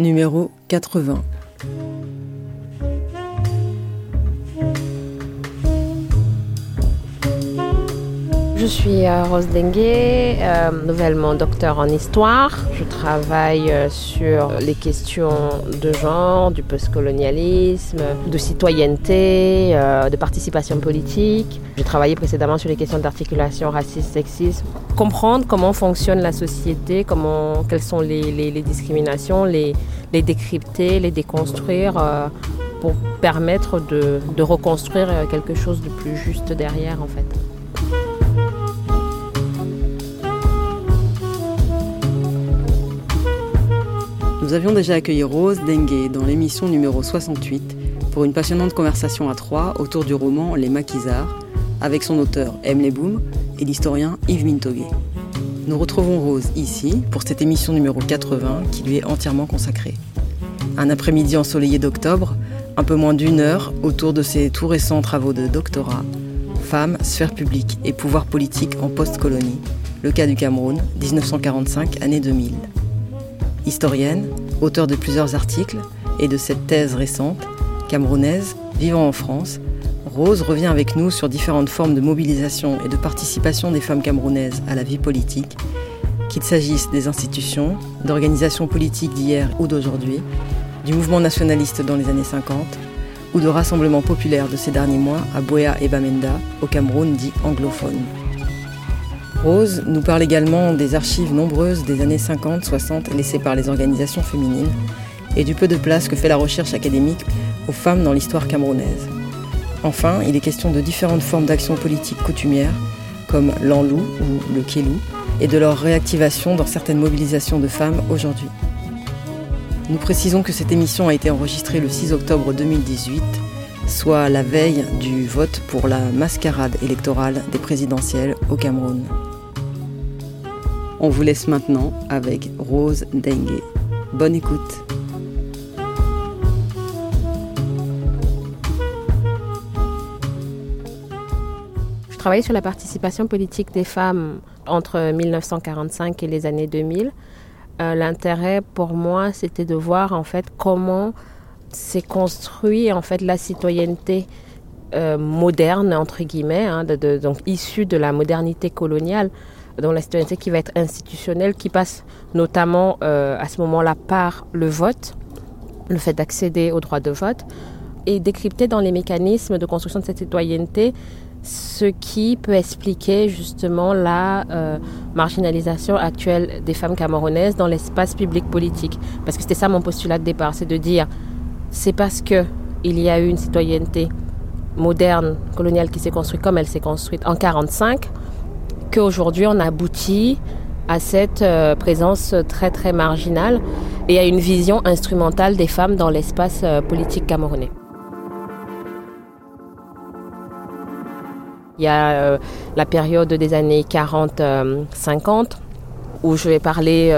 numéro 80. Rose Dengue, euh, nouvellement docteur en histoire. Je travaille euh, sur les questions de genre, du postcolonialisme, de citoyenneté, de participation politique. J'ai travaillé précédemment sur les questions d'articulation raciste-sexisme. Comprendre comment fonctionne la société, comment, quelles sont les, discriminations, les, décrypter, les déconstruire pour permettre de reconstruire quelque chose de plus juste derrière en fait. Nous avions déjà accueilli Rose Dengue dans l'émission numéro 68 pour une passionnante conversation à trois autour du roman Les Maquisards avec son auteur M. Leboum et l'historien Yves Mintoguet. Nous retrouvons Rose ici pour cette émission numéro 80 qui lui est entièrement consacrée. Un après-midi ensoleillé d'octobre, un peu moins d'une heure autour de ses tout récents travaux de doctorat Femmes, sphère publique et pouvoir politique en post-colonie. Le cas du Cameroun, 1945, année 2000. Historienne, auteur de plusieurs articles et de cette thèse récente, camerounaise, vivant en France, Rose revient avec nous sur différentes formes de mobilisation et de participation des femmes camerounaises à la vie politique, qu'il s'agisse des institutions, d'organisations politiques d'hier ou d'aujourd'hui, du mouvement nationaliste dans les années 50, ou de rassemblements populaires de ces derniers mois à Bouéa et Bamenda, au Cameroun dit anglophone. Rose nous parle également des archives nombreuses des années 50-60 laissées par les organisations féminines et du peu de place que fait la recherche académique aux femmes dans l'histoire camerounaise. Enfin, il est question de différentes formes d'action politique coutumières, comme l'enlou ou le kélou, et de leur réactivation dans certaines mobilisations de femmes aujourd'hui. Nous précisons que cette émission a été enregistrée le 6 octobre 2018, soit la veille du vote pour la mascarade électorale des présidentielles au Cameroun. On vous laisse maintenant avec Rose Dengue. Bonne écoute. Je travaillais sur la participation politique des femmes entre 1945 et les années 2000. Euh, l'intérêt pour moi, c'était de voir en fait comment s'est construit en fait la citoyenneté euh, moderne entre guillemets, hein, donc issue de la modernité coloniale dans la citoyenneté qui va être institutionnelle, qui passe notamment euh, à ce moment-là par le vote, le fait d'accéder au droit de vote, et décrypter dans les mécanismes de construction de cette citoyenneté ce qui peut expliquer justement la euh, marginalisation actuelle des femmes camerounaises dans l'espace public politique. Parce que c'était ça mon postulat de départ, c'est de dire c'est parce que il y a eu une citoyenneté moderne, coloniale qui s'est construite comme elle s'est construite en 1945 qu'aujourd'hui on aboutit à cette euh, présence très très marginale et à une vision instrumentale des femmes dans l'espace euh, politique camerounais. Il y a euh, la période des années 40-50 où je vais parler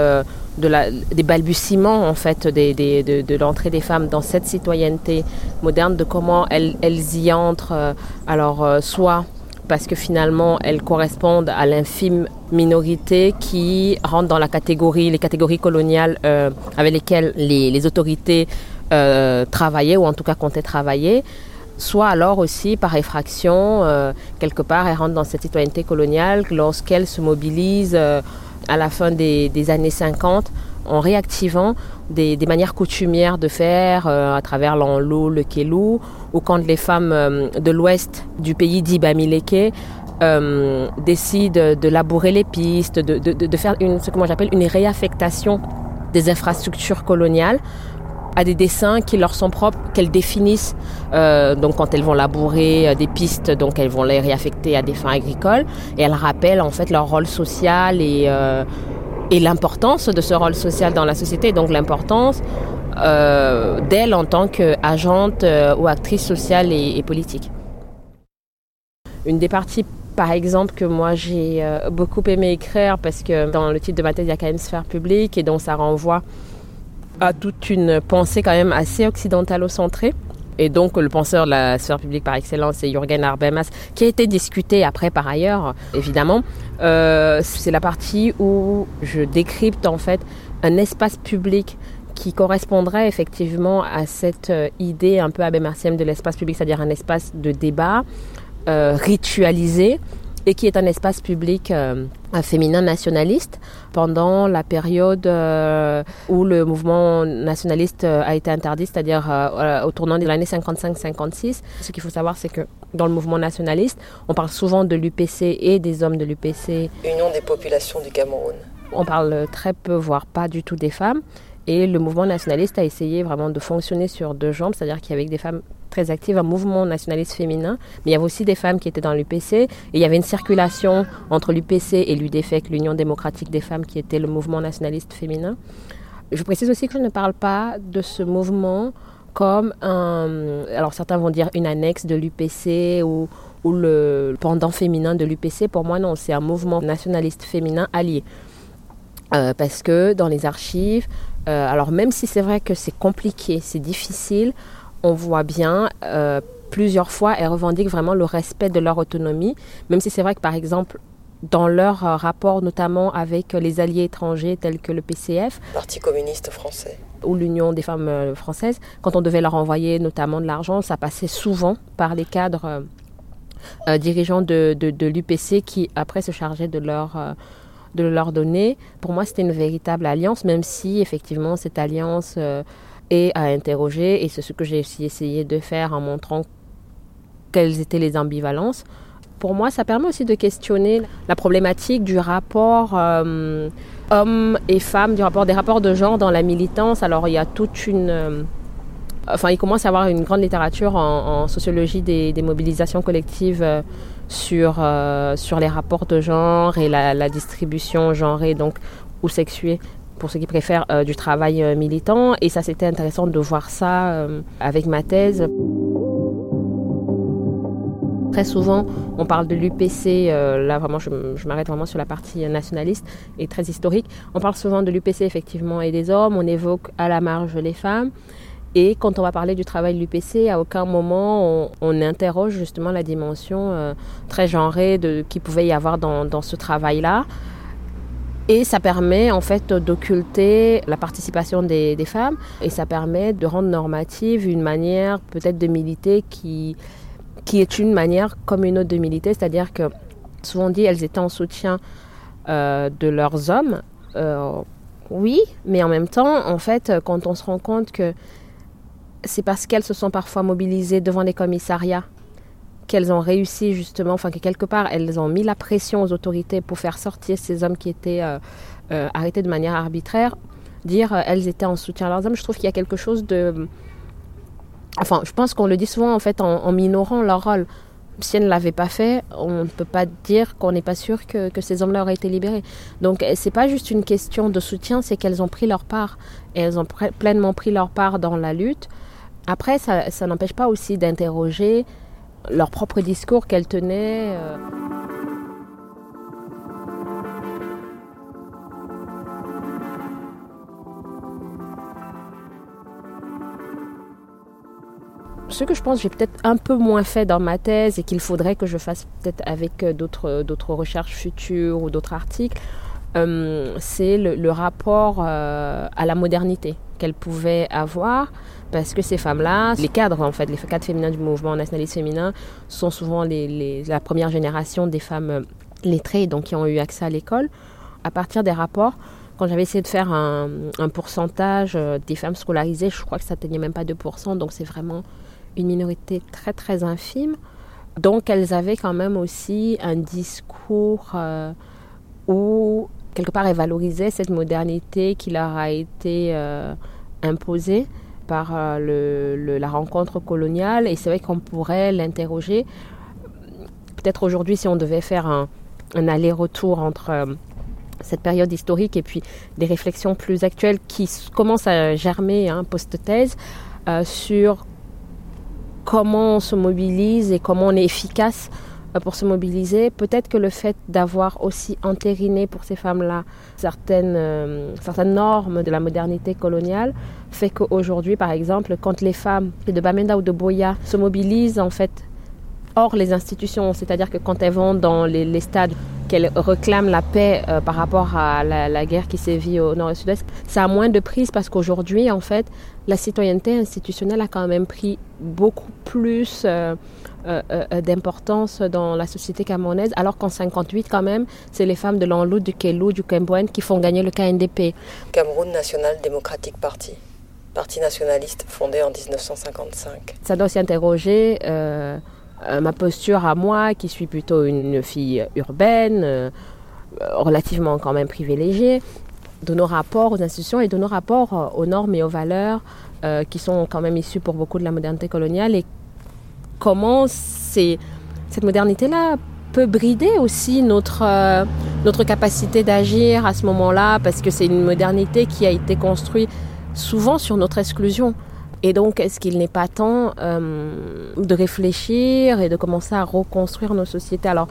de des balbutiements en fait de, l'entrée des femmes dans cette citoyenneté moderne, de comment elles, elles y entrent, alors soit parce que finalement elles correspondent à l'infime minorité qui rentre dans la catégorie, les catégories coloniales euh, avec lesquelles les, autorités euh, travaillaient ou en tout cas comptaient travailler. Soit alors aussi par effraction, euh, quelque part, elles rentrent dans cette citoyenneté coloniale lorsqu'elles se mobilisent à la fin des, des, années 50 en réactivant des, manières coutumières de faire euh, à travers l'enlo, le kelou, ou quand les femmes euh, de l'ouest du pays dit euh, décident de labourer les pistes, de, faire ce que moi j'appelle une réaffectation des infrastructures coloniales à des dessins qui leur sont propres, qu'elles définissent. donc quand elles vont labourer des pistes, donc elles vont les réaffecter à des fins agricoles et elles rappellent en fait leur rôle social et et l'importance de ce rôle social dans la société, donc l'importance euh, d'elle en tant qu'agente euh, ou actrice sociale et, politique. Une des parties, par exemple, que moi j'ai euh, beaucoup aimé écrire, parce que dans le titre de ma thèse, il y a quand même sphère publique, et donc ça renvoie à toute une pensée quand même assez occidentalo-centrée. Et donc le penseur de la sphère publique par excellence, c'est Jürgen Habermas, qui a été discuté après par ailleurs, évidemment. Euh, c'est la partie où je décrypte en fait un espace public qui correspondrait effectivement à cette euh, idée un peu abémartienne de l'espace public, c'est-à-dire un espace de débat euh, ritualisé et qui est un espace public euh, féminin nationaliste pendant la période euh, où le mouvement nationaliste euh, a été interdit, c'est-à-dire au tournant des années 55-56. Ce qu'il faut savoir, c'est que dans le mouvement nationaliste, on parle souvent de l'UPC et des hommes de l'UPC. Union des populations du Cameroun. On parle très peu, voire pas du tout des femmes. Et le mouvement nationaliste a essayé vraiment de fonctionner sur deux jambes, c'est-à-dire qu'il y avait des femmes très actives, un mouvement nationaliste féminin, mais il y avait aussi des femmes qui étaient dans l'UPC, et il y avait une circulation entre l'UPC et l'UDFEC, l'Union démocratique des femmes, qui était le mouvement nationaliste féminin. Je précise aussi que je ne parle pas de ce mouvement comme un, alors certains vont dire une annexe de l'UPC ou, ou le pendant féminin de l'UPC. Pour moi, non, c'est un mouvement nationaliste féminin allié. Euh, parce que dans les archives, euh, alors même si c'est vrai que c'est compliqué, c'est difficile, on voit bien euh, plusieurs fois, elles revendiquent vraiment le respect de leur autonomie, même si c'est vrai que par exemple, dans leur euh, rapport notamment avec les alliés étrangers tels que le PCF, Parti communiste français, ou l'Union des femmes euh, françaises, quand on devait leur envoyer notamment de l'argent, ça passait souvent par les cadres euh, dirigeants de, de, de l'UPC qui après se chargeaient de leur... Euh, de leur donner. Pour moi, c'était une véritable alliance, même si effectivement cette alliance euh, est à interroger, et c'est ce que j'ai aussi essayé de faire en montrant quelles étaient les ambivalences. Pour moi, ça permet aussi de questionner la problématique du rapport euh, hommes et femmes, du rapport des rapports de genre dans la militance. Alors, il y a toute une euh, enfin, il commence à avoir une grande littérature en, sociologie des, des, mobilisations collectives euh, sur, euh, sur les rapports de genre et la, la, distribution genrée donc, ou sexuée pour ceux qui préfèrent euh, du travail euh, militant. Et ça, c'était intéressant de voir ça euh, avec ma thèse. Très souvent, on parle de l'UPC, là vraiment je, m'arrête vraiment sur la partie nationaliste et très historique. On parle souvent de l'UPC effectivement et des hommes, on évoque à la marge les femmes. Et quand on va parler du travail de l'UPC, à aucun moment on, interroge justement la dimension très genrée de, qu'il pouvait y avoir dans ce travail-là. Et ça permet en fait d'occulter la participation des, femmes et ça permet de rendre normative une manière peut-être de militer qui, qui est une manière comme une autre de militer, c'est-à-dire que souvent dit elles étaient en soutien euh, de leurs hommes. Euh, oui, mais en même temps, en fait, quand on se rend compte que c'est parce qu'elles se sont parfois mobilisées devant les commissariats qu'elles ont réussi justement, enfin que quelque part elles ont mis la pression aux autorités pour faire sortir ces hommes qui étaient euh, euh, arrêtés de manière arbitraire, dire euh, elles étaient en soutien à leurs hommes, je trouve qu'il y a quelque chose de... Enfin, je pense qu'on le dit souvent en fait en, minorant leur rôle. Si elles ne l'avaient pas fait, on ne peut pas dire qu'on n'est pas sûr que, que ces hommes-là auraient été libérés. Donc c'est pas juste une question de soutien, c'est qu'elles ont pris leur part et elles ont pleinement pris leur part dans la lutte. Après, ça, ça n'empêche pas aussi d'interroger leur propre discours qu'elles tenaient. Euh... Ce que je pense j'ai peut-être un peu moins fait dans ma thèse et qu'il faudrait que je fasse peut-être avec d'autres, d'autres recherches futures ou d'autres articles, euh, c'est le, rapport euh, à la modernité qu'elles pouvaient avoir parce que ces femmes-là, les cadres en fait, les cadres féminins du mouvement nationaliste féminin sont souvent la première génération des femmes lettrées, donc qui ont eu accès à l'école. À partir des rapports, quand j'avais essayé de faire un, pourcentage des femmes scolarisées, je crois que ça n'atteignait même pas 2%, donc c'est vraiment une minorité très très infime. Donc elles avaient quand même aussi un discours euh, où quelque part elles valorisaient cette modernité qui leur a été euh, imposée par euh, la rencontre coloniale et c'est vrai qu'on pourrait l'interroger. Peut-être aujourd'hui si on devait faire un, un aller-retour entre euh, cette période historique et puis des réflexions plus actuelles qui commencent à germer hein, post-thèse euh, sur comment on se mobilise et comment on est efficace pour se mobiliser. Peut-être que le fait d'avoir aussi entériné pour ces femmes-là certaines, euh, certaines normes de la modernité coloniale fait qu'aujourd'hui, par exemple, quand les femmes de Bamenda ou de Boya se mobilisent en fait hors les institutions, c'est-à-dire que quand elles vont dans les, stades qu'elle réclame la paix euh, par rapport à la, guerre qui sévit au nord et sud-est, ça a moins de prise parce qu'aujourd'hui, en fait, la citoyenneté institutionnelle a quand même pris beaucoup plus euh, euh, d'importance dans la société camerounaise, alors qu'en 58, quand même, c'est les femmes de l'Anlou, du Kelou, du Kembouen qui font gagner le KNDP. Cameroun National Democratic Party, parti nationaliste fondé en 1955. Ça doit s'y interroger euh, ma posture à moi, qui suis plutôt une fille urbaine, euh, relativement quand même privilégiée, de nos rapports aux institutions et de nos rapports euh, aux normes et aux valeurs qui sont quand même issues pour beaucoup de la modernité coloniale et comment cette modernité-là peut brider aussi notre, notre capacité d'agir à ce moment-là, parce que c'est une modernité qui a été construite souvent sur notre exclusion. Et donc, est-ce qu'il n'est pas temps euh, de réfléchir et de commencer à reconstruire nos sociétés? Alors,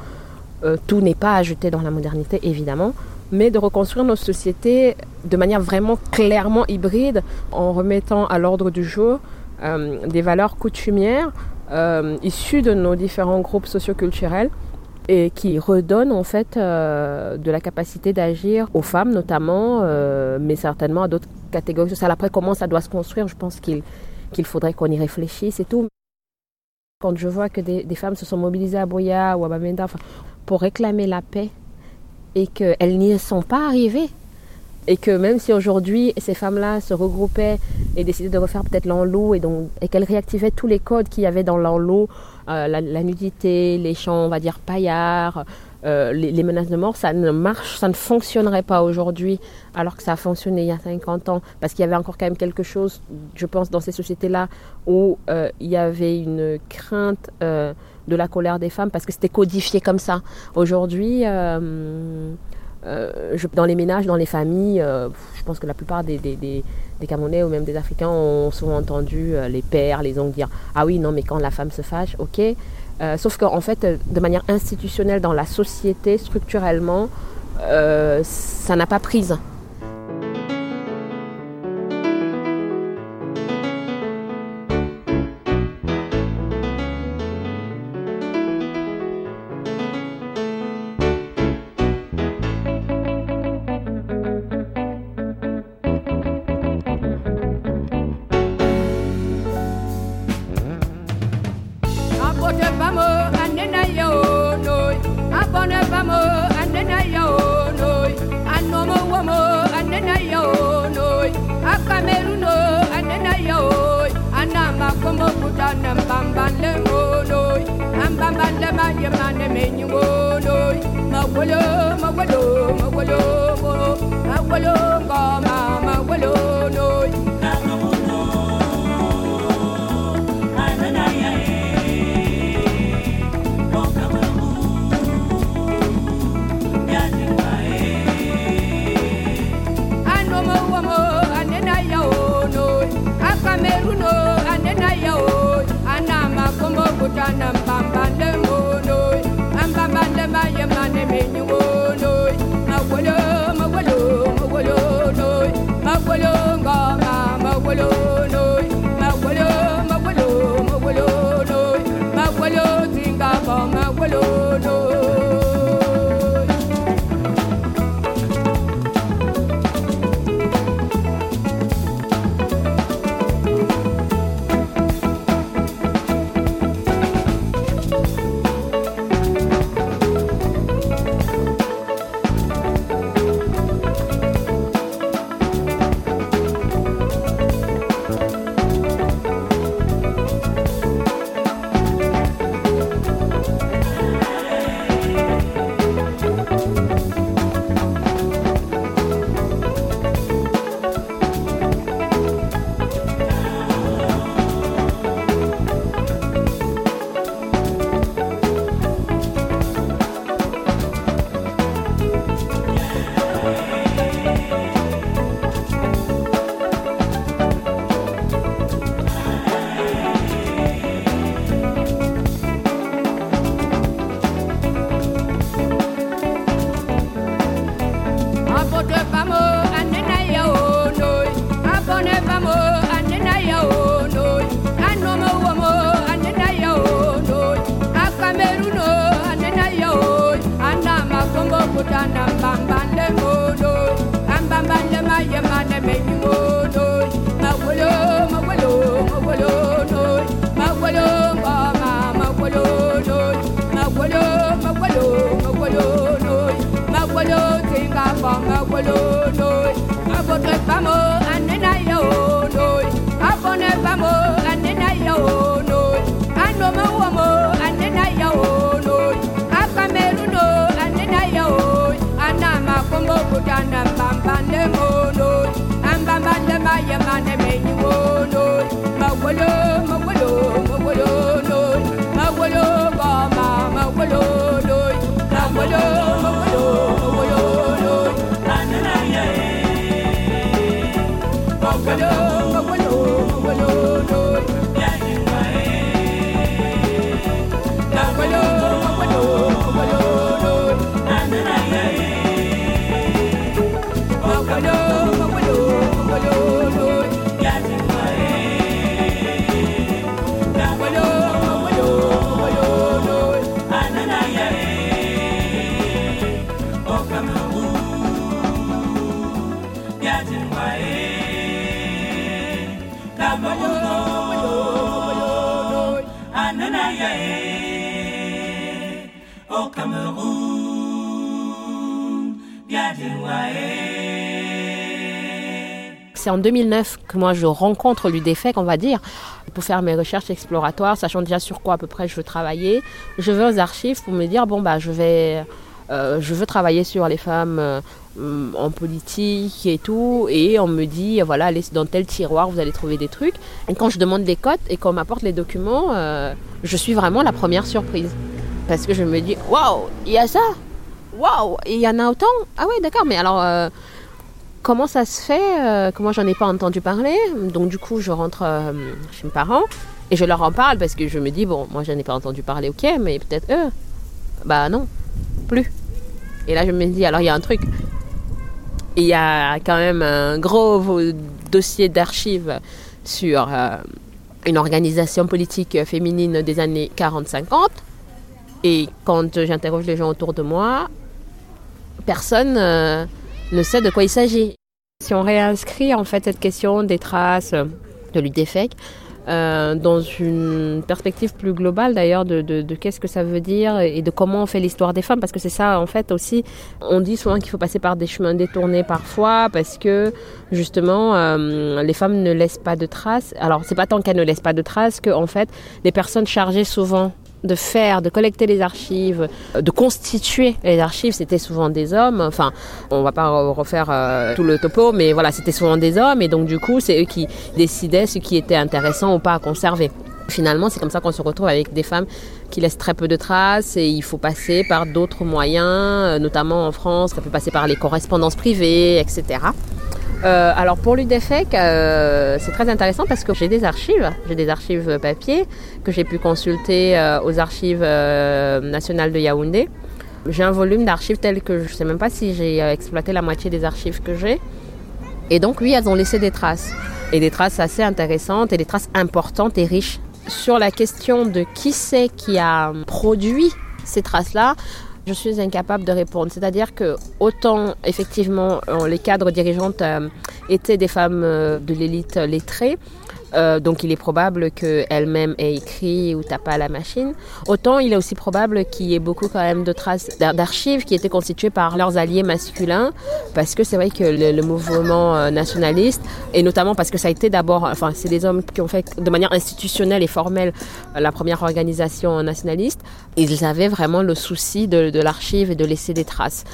euh, tout n'est pas à jeter dans la modernité, évidemment, mais de reconstruire nos sociétés de manière vraiment clairement hybride, en remettant à l'ordre du jour euh, des valeurs coutumières issues de nos différents groupes socioculturels et qui redonnent en fait de la capacité d'agir aux femmes notamment, mais certainement à d'autres catégorie sociale. Après, comment ça doit se construire, je pense qu'il qu'il faudrait qu'on y réfléchisse et tout. Quand je vois que des, femmes se sont mobilisées à Boya ou à Bamenda pour réclamer la paix et qu'elles n'y sont pas arrivées, et que même si aujourd'hui ces femmes-là se regroupaient et décidaient de refaire peut-être l'enlou et, et qu'elles réactivaient tous les codes qu'il y avait dans l'enlou, euh, la, nudité, les chants, on va dire paillards, euh, les, menaces de mort, ça ne marche, ça ne fonctionnerait pas aujourd'hui, alors que ça a fonctionné il y a 50 ans, parce qu'il y avait encore quand même quelque chose, je pense, dans ces sociétés-là, où euh, il y avait une crainte de la colère des femmes, parce que c'était codifié comme ça. Aujourd'hui, dans les ménages, dans les familles, je pense que la plupart des, des, des, ou même des Africains ont souvent entendu les pères, les oncles dire Ah oui, non, mais quand la femme se fâche, ok. Euh, sauf qu'en fait, de manière institutionnelle dans la société, structurellement, euh, ça n'a pas prise. Au Cameroun, c'est en 2009 que moi je rencontre l'UDFEC, on va dire, pour faire mes recherches exploratoires, sachant déjà sur quoi à peu près je veux travailler. Je vais aux archives pour me dire, bon, bah, je vais euh, je veux travailler sur les femmes euh, en politique et tout. Et on me dit, voilà, allez dans tel tiroir, vous allez trouver des trucs. Et quand je demande des cotes et qu'on m'apporte les documents, euh, je suis vraiment la première surprise. Parce que je me dis, waouh, il y a ça Waouh, il y en a autant Ah ouais, d'accord, mais alors comment ça se fait moi j'en ai pas entendu parler? Donc du coup, je rentre chez mes parents et je leur en parle parce que je me dis, bon, moi j'en ai pas entendu parler, ok, mais peut-être eux. Bah non, plus. Et là, je me dis, alors il y a un truc. Il y a quand même un gros dossier d'archives sur euh, une organisation politique féminine des années 40-50. Et quand j'interroge les gens autour de moi, personne euh, ne sait de quoi il s'agit. Si on réinscrit en fait cette question des traces de l'UDFEC, euh, dans une perspective plus globale d'ailleurs de, de, de qu'est-ce que ça veut dire et de comment on fait l'histoire des femmes. Parce que c'est ça en fait aussi on dit souvent qu'il faut passer par des chemins détournés parfois parce que justement euh, les femmes ne laissent pas de traces. Alors c'est pas tant qu'elles ne laissent pas de traces que en fait les personnes chargées souvent de faire, de collecter les archives, de constituer les archives, c'était souvent des hommes. Enfin, on va pas refaire euh, tout le topo, mais voilà, c'était souvent des hommes et donc du coup, c'est eux qui décidaient ce qui était intéressant ou pas à conserver. Finalement, c'est comme ça qu'on se retrouve avec des femmes qui laissent très peu de traces et il faut passer par d'autres moyens, euh, notamment en France, ça peut passer par les correspondances privées, etc. Euh, alors pour l'UDFEC, euh, c'est très intéressant parce que j'ai des archives, j'ai des archives papier que j'ai pu consulter euh, aux archives nationales de Yaoundé. J'ai un volume d'archives tel que je ne sais même pas si j'ai exploité la moitié des archives que j'ai. Et donc oui, elles ont laissé des traces. Et des traces assez intéressantes et des traces importantes et riches. Sur la question de qui c'est qui a produit ces traces-là, je suis incapable de répondre. C'est-à-dire que autant effectivement les cadres dirigeantes euh, étaient des femmes euh, de l'élite lettrée, euh, donc il est probable qu'elle-même ait écrit ou tapé à la machine. Autant il est aussi probable qu'il y ait beaucoup quand même de traces d'archives qui étaient constituées par leurs alliés masculins, parce que c'est vrai que le, mouvement euh, nationaliste, et notamment parce que ça a été d'abord, enfin c'est des hommes qui ont fait de manière institutionnelle et formelle euh, la première organisation nationaliste, ils avaient vraiment le souci de, de l'archive et de laisser des traces.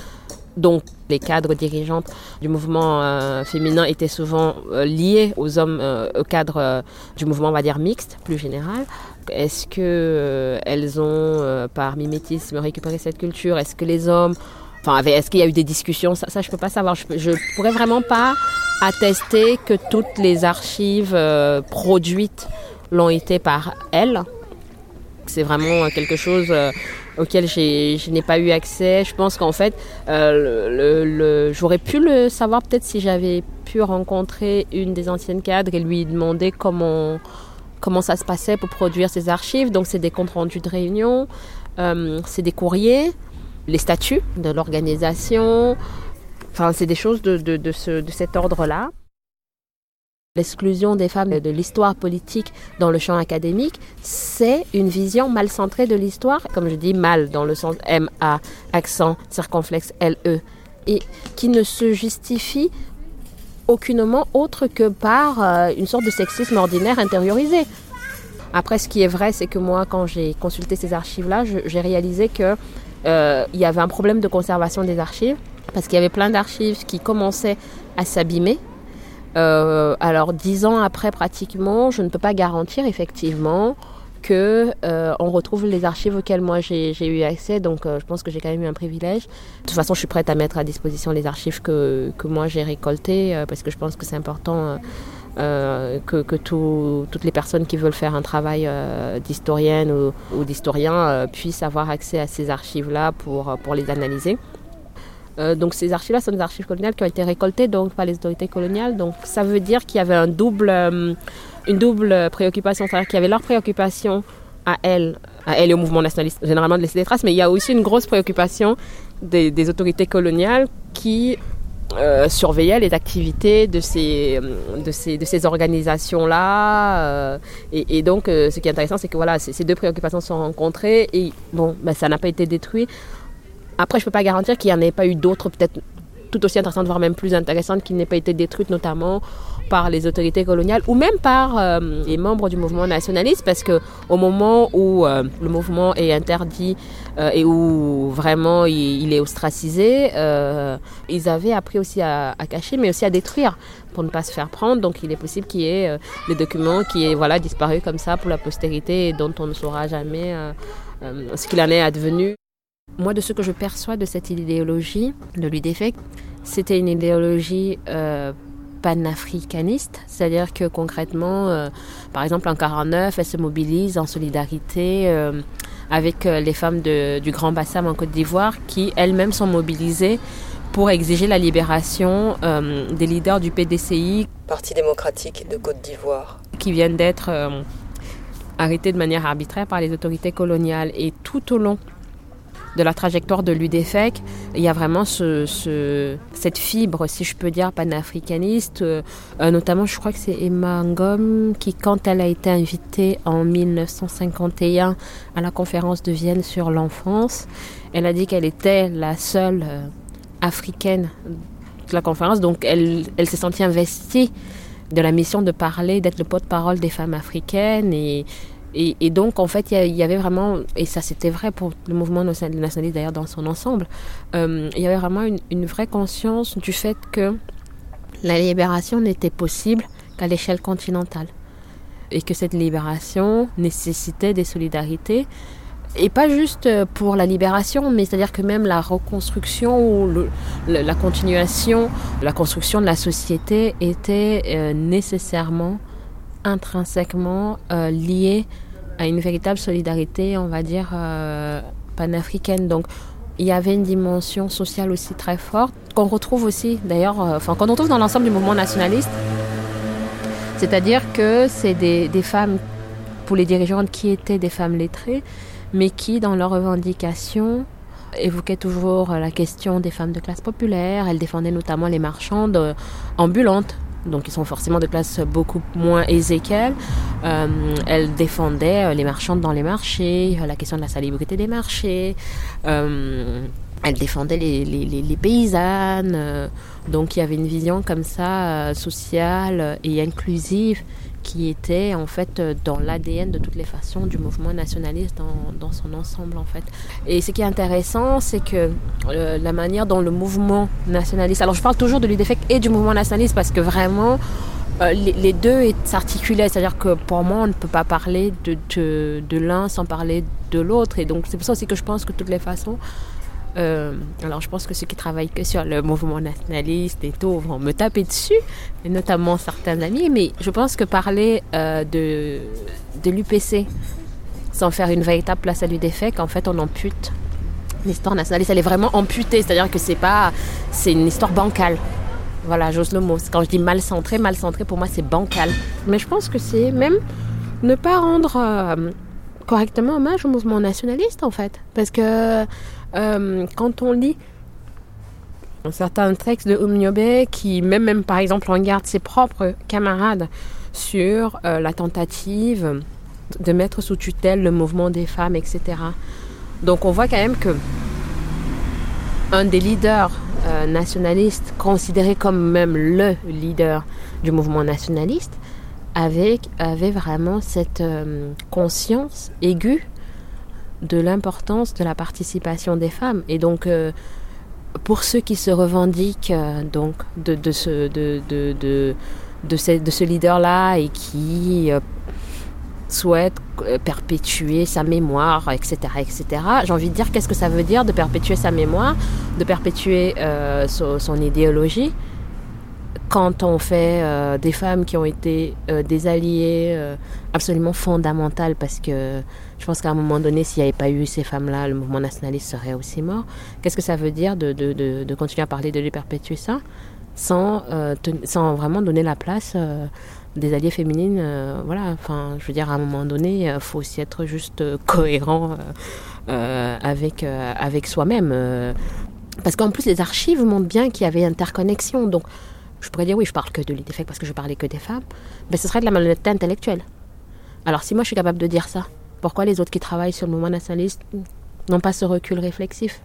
Donc les cadres dirigeantes du mouvement euh, féminin étaient souvent euh, liés aux hommes, euh, au cadre du mouvement, on va dire, mixte, plus général. Est-ce que elles ont, par mimétisme, récupéré cette culture? Est-ce que les hommes Enfin, est-ce qu'il y a eu des discussions? Ça, ça je peux pas savoir. Je, ne pourrais vraiment pas attester que toutes les archives produites l'ont été par elles. C'est vraiment quelque chose auquel je n'ai pas eu accès. Je pense qu'en fait, euh, j'aurais pu le savoir peut-être si j'avais pu rencontrer une des anciennes cadres et lui demander comment, comment ça se passait pour produire ces archives. Donc c'est des comptes rendus de réunion, euh, c'est des courriers, les statuts de l'organisation. Enfin, c'est des choses de, de, de cet ordre-là. L'exclusion des femmes de l'histoire politique dans le champ académique, c'est une vision mal centrée de l'histoire, comme je dis mal dans le sens M-A, accent circonflexe L-E, et qui ne se justifie aucunement autre que par euh, une sorte de sexisme ordinaire intériorisé. Après, ce qui est vrai, c'est que moi, quand j'ai consulté ces archives-là, j'ai réalisé qu'il euh, y avait un problème de conservation des archives, parce qu'il y avait plein d'archives qui commençaient à s'abîmer euh, alors dix ans après pratiquement, je ne peux pas garantir effectivement que euh, on retrouve les archives auxquelles moi j'ai eu accès. Donc euh, je pense que j'ai quand même eu un privilège. De toute façon, je suis prête à mettre à disposition les archives que, moi j'ai récoltées parce que je pense que c'est important. que, toutes les personnes qui veulent faire un travail d'historienne ou, d'historien puissent avoir accès à ces archives-là pour les analyser. Euh, donc ces archives-là sont des archives coloniales qui ont été récoltées donc par les autorités coloniales. Donc ça veut dire qu'il y avait euh, une double préoccupation, c'est-à-dire qu'il y avait leur préoccupation à elles, à elles et au mouvement nationaliste généralement de laisser des traces, mais il y a aussi une grosse préoccupation des, autorités coloniales qui euh, surveillait les activités de ces, organisations-là. Et, donc, ce qui est intéressant, c'est que voilà, ces deux préoccupations sont rencontrées et bon, ben, ça n'a pas été détruit. Après, je ne peux pas garantir qu'il n'y en ait pas eu d'autres, peut-être tout aussi intéressantes, voire même plus intéressantes, qui n'aient pas été détruites, notamment par les autorités coloniales ou même par euh, les membres du mouvement nationaliste parce que au moment où euh, le mouvement est interdit euh, et où vraiment il, est ostracisé, ils avaient appris aussi à, à, cacher mais aussi à détruire pour ne pas se faire prendre. Donc il est possible qu'il y ait des documents qui aient voilà, disparu comme ça pour la postérité et dont on ne saura jamais ce qu'il en est advenu. Moi, de ce que je perçois de cette idéologie de l'UDFEC, c'était une idéologie euh, panafricaniste, c'est-à-dire que concrètement, euh, par exemple en 49, elle se mobilise en solidarité euh, avec les femmes de, du Grand Bassam en Côte d'Ivoire qui elles-mêmes sont mobilisées pour exiger la libération euh, des leaders du PDCI, Parti démocratique de Côte d'Ivoire, qui viennent d'être arrêtés de manière arbitraire par les autorités coloniales. Et tout au long de la trajectoire de l'UDFEC, il y a vraiment ce, ce, cette fibre, si je peux dire, panafricaniste. Euh, notamment, je crois que c'est Emma Ngom qui, quand elle a été invitée en 1951 à la conférence de Vienne sur l'enfance, elle a dit qu'elle était la seule euh, africaine de la conférence, donc elle, elle s'est sentie investie de la mission de parler, d'être le porte-parole des femmes africaines et et, donc, en fait, il y, avait vraiment, et ça c'était vrai pour le mouvement nationaliste d'ailleurs dans son ensemble, euh, il y avait vraiment une, vraie conscience du fait que la libération n'était possible qu'à l'échelle continentale. Et que cette libération nécessitait des solidarités. Et pas juste pour la libération, mais c'est-à-dire que même la reconstruction ou la continuation, la construction de la société était euh, nécessairement intrinsèquement euh, lié à une véritable solidarité, on va dire, euh, panafricaine. Donc, il y avait une dimension sociale aussi très forte, qu'on retrouve aussi, d'ailleurs, euh, enfin, qu'on retrouve dans l'ensemble du mouvement nationaliste. C'est-à-dire que c'est des, des, femmes, pour les dirigeantes, qui étaient des femmes lettrées, mais qui, dans leurs revendications, évoquaient toujours la question des femmes de classe populaire. Elles défendaient notamment les marchandes ambulantes donc ils sont forcément de classes beaucoup moins aisées qu'elle. Euh, elle défendait les marchandes dans les marchés, la question de la salubrité des marchés. Euh, elle défendait les, les, les paysannes. Euh, donc il y avait une vision comme ça sociale et inclusive qui était en fait dans l'ADN de toutes les façons du mouvement nationaliste dans, dans, son ensemble en fait. Et ce qui est intéressant, c'est que euh, la manière dont le mouvement nationaliste, alors je parle toujours de l'UDFEC et du mouvement nationaliste parce que vraiment euh, les, les, deux s'articulaient, c'est-à-dire que pour moi on ne peut pas parler de, de, de l'un sans parler de l'autre et donc c'est pour ça aussi que je pense que toutes les façons euh, alors je pense que ceux qui travaillent que sur le mouvement nationaliste et tout vont me taper dessus, notamment certains amis, mais je pense que parler euh, de, de l'UPC sans faire une véritable place à l'UDFEC, en fait on ampute l'histoire nationaliste, elle est vraiment amputée, c'est-à-dire que c'est pas, c'est une histoire bancale. Voilà, j'ose le mot. Quand je dis mal centré, mal centré pour moi c'est bancal. Mais je pense que c'est même ne pas rendre euh, correctement hommage au mouvement nationaliste en fait, parce que euh, quand on lit certains textes de Umniobe qui même, même par exemple en garde ses propres camarades sur euh, la tentative de mettre sous tutelle le mouvement des femmes, etc. Donc on voit quand même que un des leaders euh, nationalistes, considéré comme même le leader du mouvement nationaliste, avait, vraiment cette conscience aiguë de l'importance de la participation des femmes. Et donc, euh, pour ceux qui se revendiquent euh, donc de, de ce, de, de, de, ce, ce leader-là et qui euh, souhaitent perpétuer sa mémoire, etc., etc., j'ai envie de dire qu'est-ce que ça veut dire de perpétuer sa mémoire, de perpétuer euh, son, idéologie? Quand on fait euh, des femmes qui ont été euh, des alliés euh, absolument fondamentales parce que je pense qu'à un moment donné s'il n'y avait pas eu ces femmes-là le mouvement nationaliste serait aussi mort qu'est-ce que ça veut dire de, continuer à parler de lui perpétuer ça sans, sans vraiment donner la place des alliés féminines voilà enfin je veux dire à un moment donné il faut aussi être juste cohérent avec, avec soi-même Parce qu'en plus, les archives montrent bien qu'il y avait interconnexion. Donc, je pourrais dire, oui, je parle que de l'IDFEC parce que je parlais que des femmes. Mais ce serait de la malhonnêteté intellectuelle. Alors, si moi je suis capable de dire ça, pourquoi les autres qui travaillent sur le mouvement nationaliste n'ont pas ce recul réflexif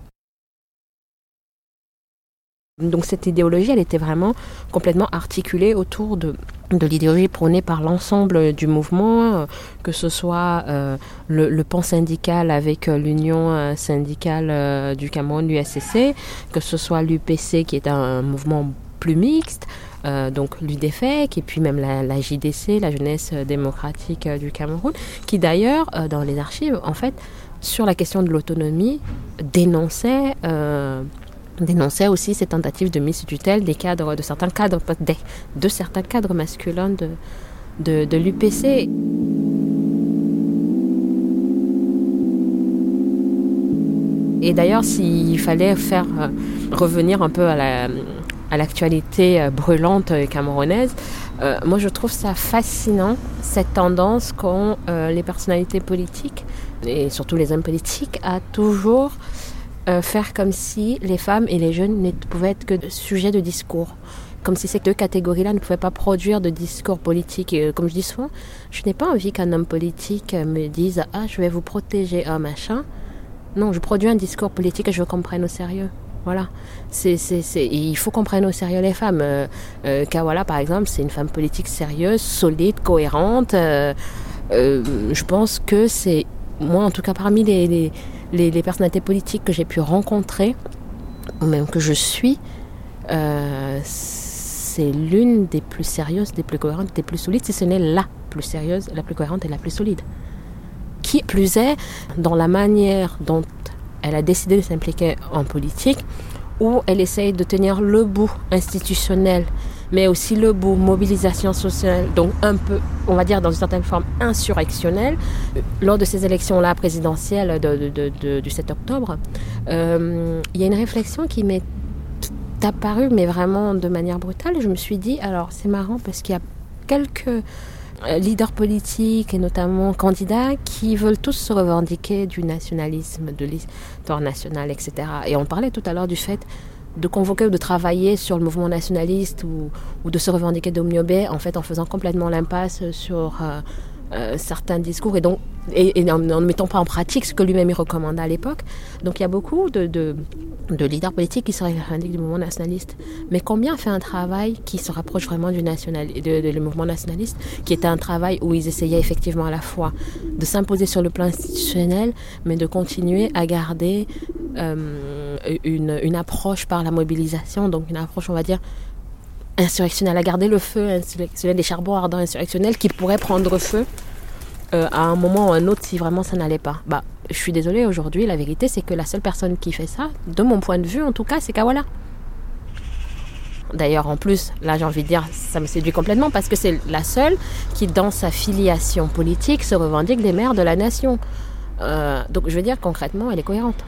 donc cette idéologie, elle était vraiment complètement articulée autour de, l'idéologie prônée par l'ensemble du mouvement, euh, que ce soit euh, le, le, pan syndical avec euh, l'Union syndicale du Cameroun, l'USCC, que ce soit l'UPC qui est un, mouvement plus mixte, euh, donc l'UDFEC et puis même la, JDC, la Jeunesse démocratique du Cameroun, qui d'ailleurs, euh, dans les archives, en fait, sur la question de l'autonomie, dénonçait euh, dénonçait aussi ces tentatives de mise sous tutelle des cadres, de certains cadres, de, de certains cadres masculins de, de, l'UPC. Et d'ailleurs, s'il fallait faire euh, revenir un peu à la à l'actualité euh, brûlante euh, camerounaise, euh, moi je trouve ça fascinant, cette tendance qu'ont les personnalités politiques, et surtout les hommes politiques, à toujours faire comme si les femmes et les jeunes ne pouvaient être que sujets de discours. Comme si ces deux catégories-là ne pouvaient pas produire de discours politique. Et comme je dis souvent, je n'ai pas envie qu'un homme politique me dise Ah, je vais vous protéger, un machin. Non, je produis un discours politique et je comprenne au sérieux. Voilà. C'est, c'est, c'est... Il faut qu'on prenne au sérieux les femmes. Euh, euh, Kawala, par exemple, c'est une femme politique sérieuse, solide, cohérente. Euh, euh, je pense que c'est, moi en tout cas, parmi les, les, personnalités politiques que j'ai pu rencontrer, ou même que je suis, c'est l'une des plus sérieuses, des plus cohérentes, des plus solides, si ce n'est la plus sérieuse, la plus cohérente et la plus solide. Qui plus est, dans la manière dont elle a décidé de s'impliquer en politique, où elle essaye de tenir le bout institutionnel, mais aussi le bout mobilisation sociale, donc un peu, on va dire, dans une certaine forme insurrectionnelle, lors de ces élections-là présidentielles de, du 7 octobre, euh, il y a une réflexion qui m'est apparue, mais vraiment de manière brutale. Je me suis dit, alors c'est marrant parce qu'il y a quelques leaders politiques et notamment candidats qui veulent tous se revendiquer du nationalisme, de l'histoire nationale, etc. Et on parlait tout à l'heure du fait de convoquer ou de travailler sur le mouvement nationaliste ou, ou de se revendiquer d'Omniobé, en fait en faisant complètement l'impasse sur euh, euh, certains discours et donc en ne mettant pas en pratique ce que lui-même il recommandait à l'époque. Donc il y a beaucoup de, de, de leaders politiques qui se revendiquent du mouvement nationaliste. Mais combien fait un travail qui se rapproche vraiment du national, de, mouvement nationaliste, qui était un travail où ils essayaient effectivement à la fois de s'imposer sur le plan institutionnel, mais de continuer à garder euh, une approche par la mobilisation, donc une approche, on va dire, insurrectionnelle, à garder le feu insurrectionnel, des charbons ardents insurrectionnels qui pourraient prendre feu euh, à un moment ou un autre si vraiment ça n'allait pas. Bah, je suis désolée aujourd'hui, la vérité c'est que la seule personne qui fait ça, de mon point de vue en tout cas, c'est Kawala. D'ailleurs, en plus, là j'ai envie de dire, ça me séduit complètement parce que c'est la seule qui, dans sa filiation politique, se revendique des mères de la nation. Euh, donc je veux dire, concrètement, elle est cohérente.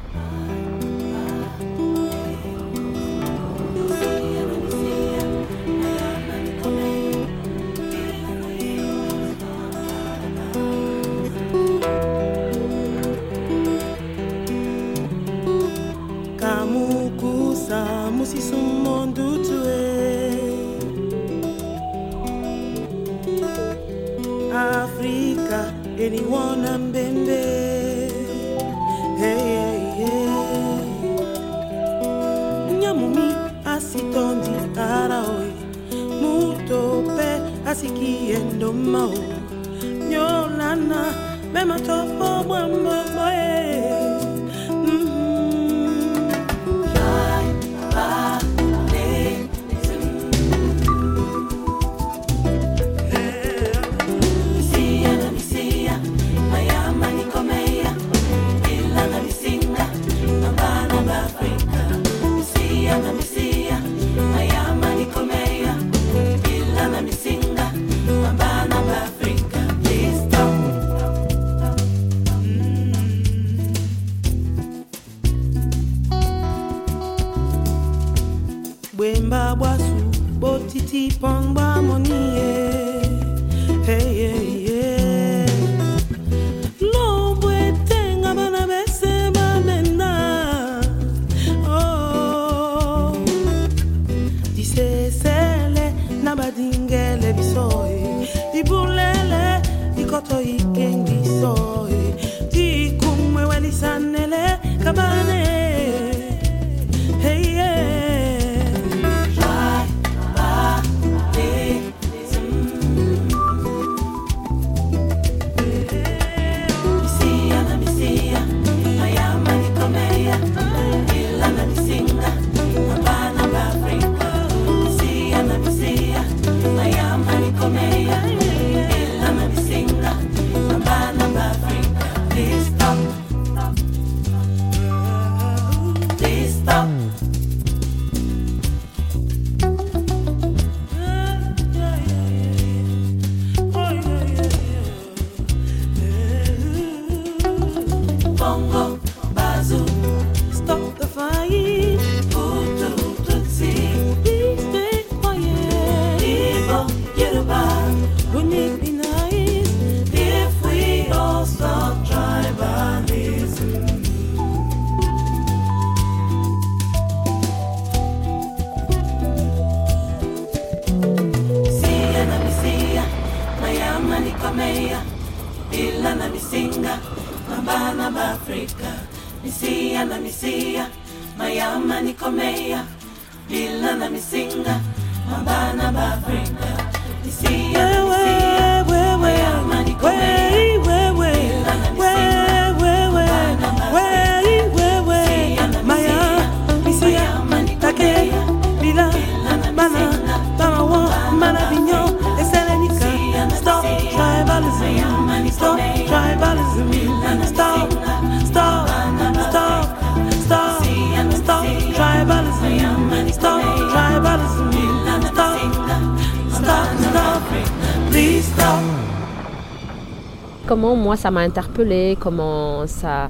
Comment moi ça m'a interpellé, comment ça,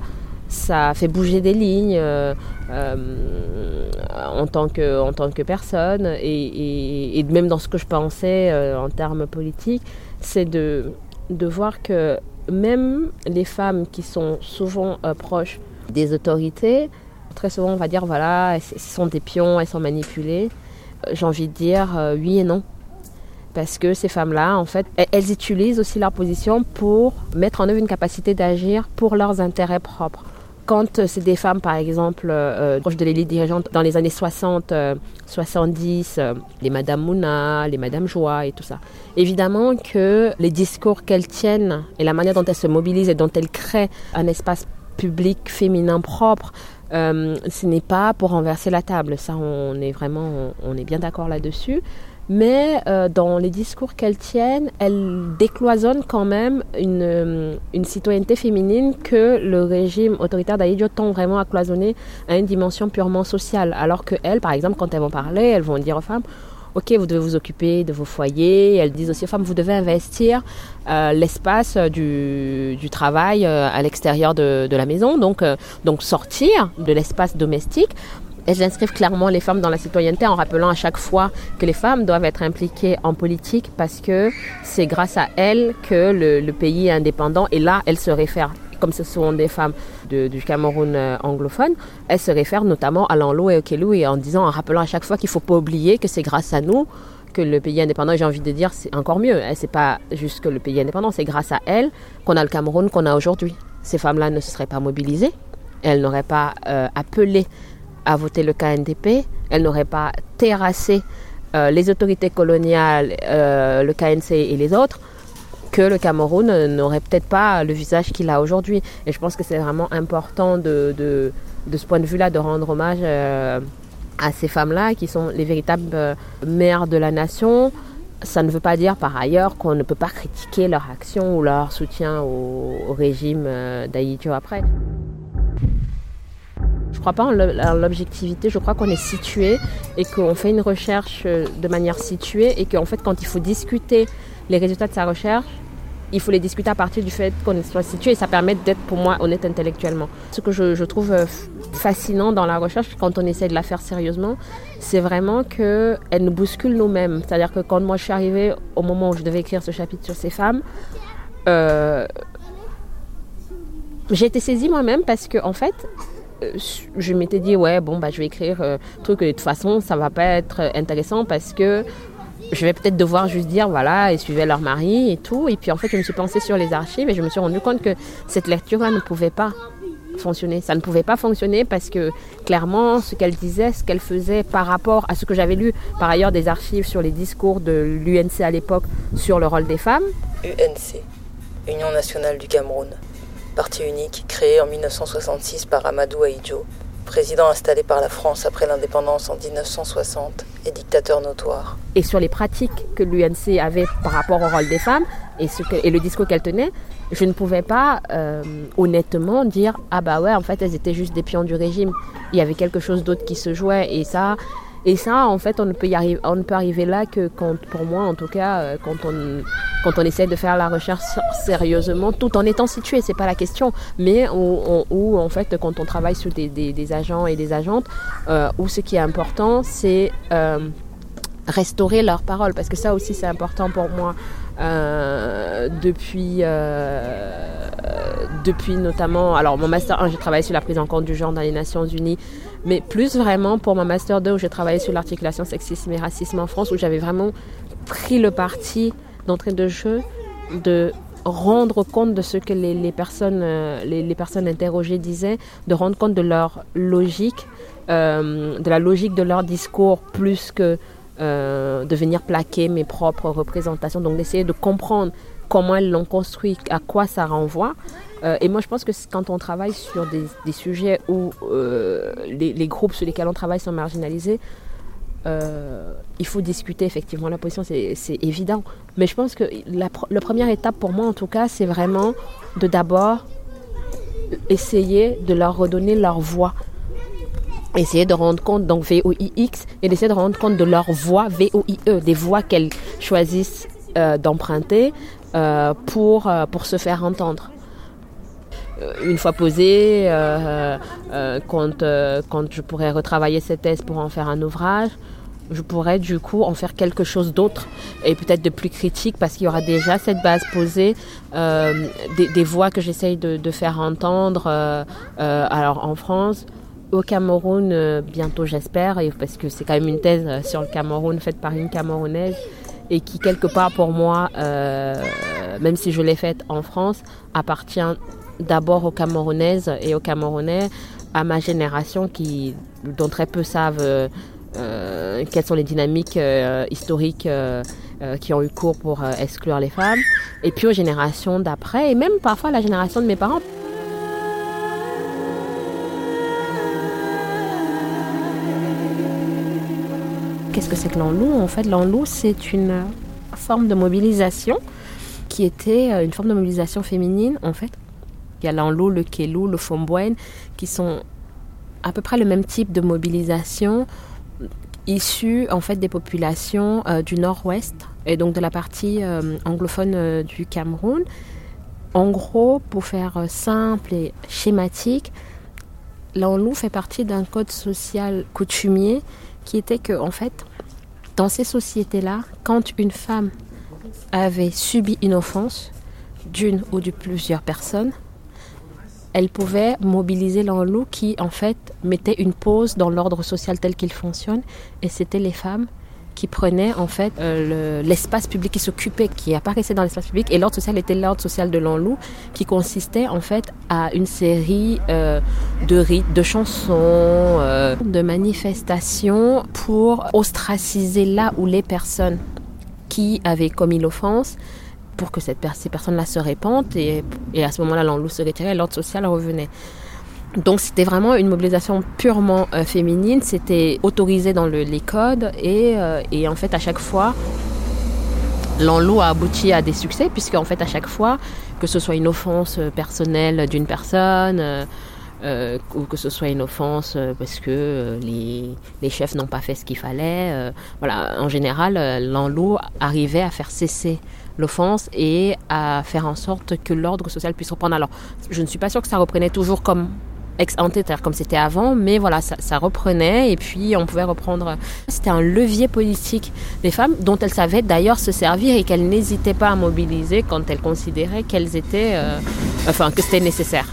fait bouger des lignes euh, euh, en, tant que, personne et, même dans ce que je pensais euh, en termes politiques, c'est de, de voir que même les femmes qui sont souvent proches des autorités, très souvent on va dire voilà, elles sont des pions, elles sont manipulées. J'ai envie de dire oui et non parce que ces femmes-là, en fait, elles- utilisent aussi leur position pour mettre en œuvre une capacité d'agir pour leurs intérêts propres. Quand euh, c'est des femmes, par exemple, euh, proches de l'élite dirigeante dans les années 60, euh, 70, euh, les Madame Mouna, les Madame Joie et tout ça, évidemment que les discours qu'elles tiennent et la manière dont elles se mobilisent et dont elles créent un espace public féminin propre, euh, ce n'est pas pour renverser la table. Ça, on est vraiment, on est bien d'accord là-dessus mais euh, dans les discours qu'elles tiennent, elles décloisonnent quand même une, euh, une citoyenneté féminine que le régime autoritaire d'Aïdjo tend vraiment à cloisonner à une dimension purement sociale. Alors que elles, par exemple, quand elles vont parler, elles vont dire aux femmes Ok, vous devez vous occuper de vos foyers. Elles disent aussi aux femmes, vous devez investir euh, l'espace du, du travail euh, à l'extérieur de, de la maison, donc, euh, donc sortir de l'espace domestique elles inscrivent clairement les femmes dans la citoyenneté en rappelant à chaque fois que les femmes doivent être impliquées en politique parce que c'est grâce à elles que le, pays est indépendant. Et là, elles se réfèrent, comme ce sont des femmes du Cameroun euh, anglophone, elles se réfèrent notamment à l'Anlo et au Kelou et en disant, en rappelant à chaque fois qu'il ne faut pas oublier que c'est grâce à nous que le pays est indépendant. Et j'ai envie de dire, c'est encore mieux. hein, C'est pas juste que le pays est indépendant, c'est grâce à elles qu'on a le Cameroun qu'on a aujourd'hui. Ces femmes-là ne se seraient pas mobilisées, elles n'auraient pas euh, appelé à voter le KNDP, elles n'auraient pas terrassé euh, les autorités coloniales, euh, le KNC et les autres, que le Cameroun n'aurait peut-être pas le visage qu'il a aujourd'hui. Et je pense que c'est vraiment important de, de, de ce point de vue-là de rendre hommage euh, à ces femmes-là qui sont les véritables mères de la nation. Ça ne veut pas dire par ailleurs qu'on ne peut pas critiquer leur action ou leur soutien au, régime d'Aïdjo après. Je crois pas en l'objectivité, je crois qu'on est situé et qu'on fait une recherche euh, de manière située et qu'en fait quand il faut discuter les résultats de sa recherche, il faut les discuter à partir du fait qu'on soit situé et ça permet d'être pour moi honnête intellectuellement. Ce que je, trouve euh, fascinant dans la recherche quand on essaie de la faire sérieusement, c'est vraiment qu'elle nous bouscule nous-mêmes. C'est-à-dire que quand moi je suis arrivée au moment où je devais écrire ce chapitre sur ces femmes, euh, j'ai été saisie moi-même parce que en fait, je m'étais dit ouais bon bah je vais écrire euh, un truc de toute façon ça va pas être intéressant parce que je vais peut-être devoir juste dire voilà ils suivaient leur mari et tout. Et puis en fait je me suis pensée sur les archives et je me suis rendu compte que cette lecture là ne pouvait pas fonctionner. Ça ne pouvait pas fonctionner parce que clairement ce qu'elle disait ce qu'elle faisait par rapport à ce que j'avais lu par ailleurs des archives sur les discours de l'UNC à l'époque sur le rôle des femmes. UNC, Union nationale du Cameroun, parti unique créé en 1966 par Amadou Ahidjo, président installé par la France après l'indépendance en 1960 et dictateur notoire. et sur les pratiques que l'UNC avait par rapport au rôle des femmes et, le discours qu'elle tenait, je ne pouvais pas euh, honnêtement dire ah bah ouais en fait elles étaient juste des pions du régime. Il y avait quelque chose d'autre qui se jouait et ça Et ça, en fait, on ne peut, y arriver, on ne peut arriver là que quand, pour moi, en tout cas, euh, quand on, quand on essaie de faire la recherche sérieusement, tout en étant situé, c'est pas la question, mais où, en fait, quand on travaille sur des, des, agents et des agentes, euh, où ce qui est important, c'est euh, restaurer leur parole, parce que ça aussi, c'est important pour moi. Euh, depuis, euh, depuis notamment, alors mon master 1, j'ai travaillé sur la prise en compte du genre dans les Nations Unies, mais plus vraiment pour mon master 2 où j'ai travaillé sur l'articulation sexisme et racisme en France, où j'avais vraiment pris le parti d'entrée de jeu de rendre compte de ce que les, personnes, euh, les, personnes interrogées disaient, de rendre compte de leur logique, de la logique de leur discours plus que euh, de venir plaquer mes propres représentations, donc d'essayer de comprendre comment elles l'ont construit, à quoi ça renvoie. Euh, et moi, je pense que quand on travaille sur des, sujets où euh, les, groupes sur lesquels on travaille sont marginalisés, il faut discuter effectivement la position, c'est évident. Mais je pense que la, première étape pour moi, en tout cas, c'est vraiment de d'abord essayer de leur redonner leur voix essayer de rendre compte, donc VOIX, et d'essayer de rendre compte de leur voix VOIE, des voix qu'elles choisissent euh, d'emprunter euh, pour, euh, pour se faire entendre. Une fois posée, quand, quand je pourrais retravailler cette thèse pour en faire un ouvrage, je pourrais du coup en faire quelque chose d'autre et peut-être de plus critique parce qu'il y aura déjà cette base posée, des, des, voix que j'essaye de, de, faire entendre. alors en France, au Cameroun euh, bientôt j'espère parce que c'est quand même une thèse euh, sur le Cameroun faite par une Camerounaise et qui quelque part pour moi euh, même si je l'ai faite en France appartient d'abord aux Camerounaises et aux Camerounais à ma génération qui dont très peu savent quelles sont les dynamiques historiques qui ont eu cours pour exclure les femmes et puis aux générations d'après et même parfois la génération de mes parents Qu'est-ce que c'est que l'enlou En fait, l'enlou, c'est une forme de mobilisation qui était euh, une forme de mobilisation féminine, en fait. Il y a l'enlou, le kelou, le fomboine, qui sont à peu près le même type de mobilisation issus en fait des populations euh, du nord-ouest et donc de la partie euh, anglophone du Cameroun. En gros, pour faire simple et schématique, l'enlou fait partie d'un code social coutumier qui était que, en fait, dans ces sociétés-là, quand une femme avait subi une offense d'une ou de plusieurs personnes, elle pouvait mobiliser l'enlou qui, en fait, mettait une pause dans l'ordre social tel qu'il fonctionne, et c'était les femmes qui prenait en fait euh, l'espace public, qui s'occupait, qui apparaissait dans l'espace public. Et l'ordre social était l'ordre social de l'Anlou, qui consistait en fait à une série euh, de rites, de chansons, euh, de manifestations pour ostraciser là où les personnes qui avaient commis l'offense pour que cette, ces personnes-là se répandent et, et à ce moment-là l'Anlou se retirait l'ordre social revenait. Donc c'était vraiment une mobilisation purement euh, féminine, c'était autorisé dans les codes euh, et, en fait à chaque fois, l'enlou a abouti à des succès puisque en fait à chaque fois, que ce soit une offense personnelle d'une personne, euh, ou que ce soit une offense parce que les, chefs n'ont pas fait ce qu'il fallait. voilà, en général, l'enlou arrivait à faire cesser l'offense et à faire en sorte que l'ordre social puisse reprendre. Alors, je ne suis pas sûre que ça reprenait toujours comme ex ante, comme c'était avant, mais voilà, ça, reprenait et puis on pouvait reprendre. C'était un levier politique des femmes dont elles savaient d'ailleurs se servir et qu'elles n'hésitaient pas à mobiliser quand elles considéraient qu'elles étaient, euh, enfin, que c'était nécessaire.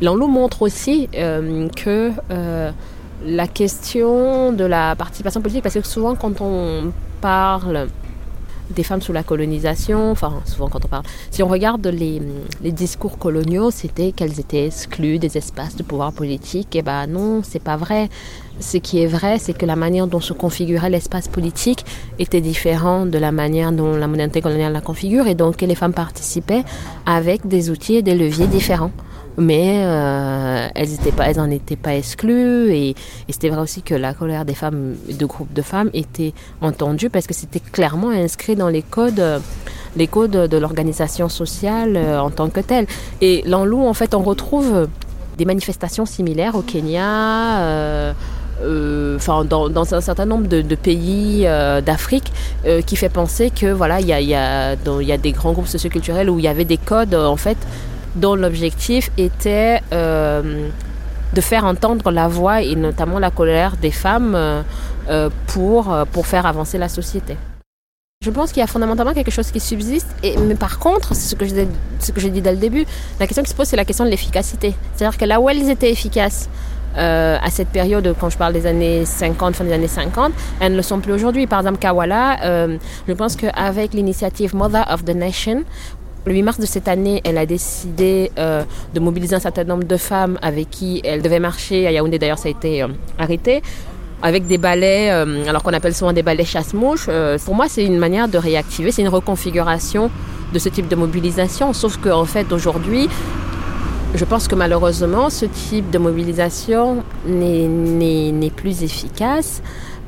L'enlou montre aussi euh, que euh, la question de la participation politique, parce que souvent quand on parle des femmes sous la colonisation, enfin souvent quand on parle, si on regarde les, discours coloniaux, c'était qu'elles étaient exclues des espaces de pouvoir politique. Et eh ben non, c'est pas vrai. Ce qui est vrai, c'est que la manière dont se configurait l'espace politique était différente de la manière dont la modernité coloniale la configure, et donc les femmes participaient avec des outils et des leviers différents mais euh, elles n'en pas, étaient pas exclues et, c'était vrai aussi que la colère des femmes, de groupes de femmes était entendue parce que c'était clairement inscrit dans les codes, les codes de l'organisation sociale euh, en tant que telle. Et l'enlou, en fait, on retrouve des manifestations similaires au Kenya. Euh, euh, dans, un certain nombre de, pays euh, d'Afrique euh, qui fait penser que voilà il y, a, y a des grands groupes socioculturels où il y avait des codes en fait dont l'objectif était de faire entendre la voix et notamment la colère des femmes pour, pour faire avancer la société. Je pense qu'il y a fondamentalement quelque chose qui subsiste, mais par contre, c'est ce que j'ai dit dès le début, la question qui se pose, c'est la question de l'efficacité. C'est-à-dire que là où elles étaient efficaces, euh, à cette période, quand je parle des années 50, fin des années 50, elles ne le sont plus aujourd'hui. Par exemple, Kawala, euh, je pense qu'avec l'initiative Mother of the Nation, le 8 mars de cette année, elle a décidé euh, de mobiliser un certain nombre de femmes avec qui elle devait marcher. À Yaoundé, d'ailleurs, ça a été euh, arrêté avec des balais, euh, alors qu'on appelle souvent des balais chasse-mouche. Pour moi, c'est une manière de réactiver, c'est une reconfiguration de ce type de mobilisation. Sauf qu'en fait, aujourd'hui, je pense que malheureusement, ce type de mobilisation n'est plus efficace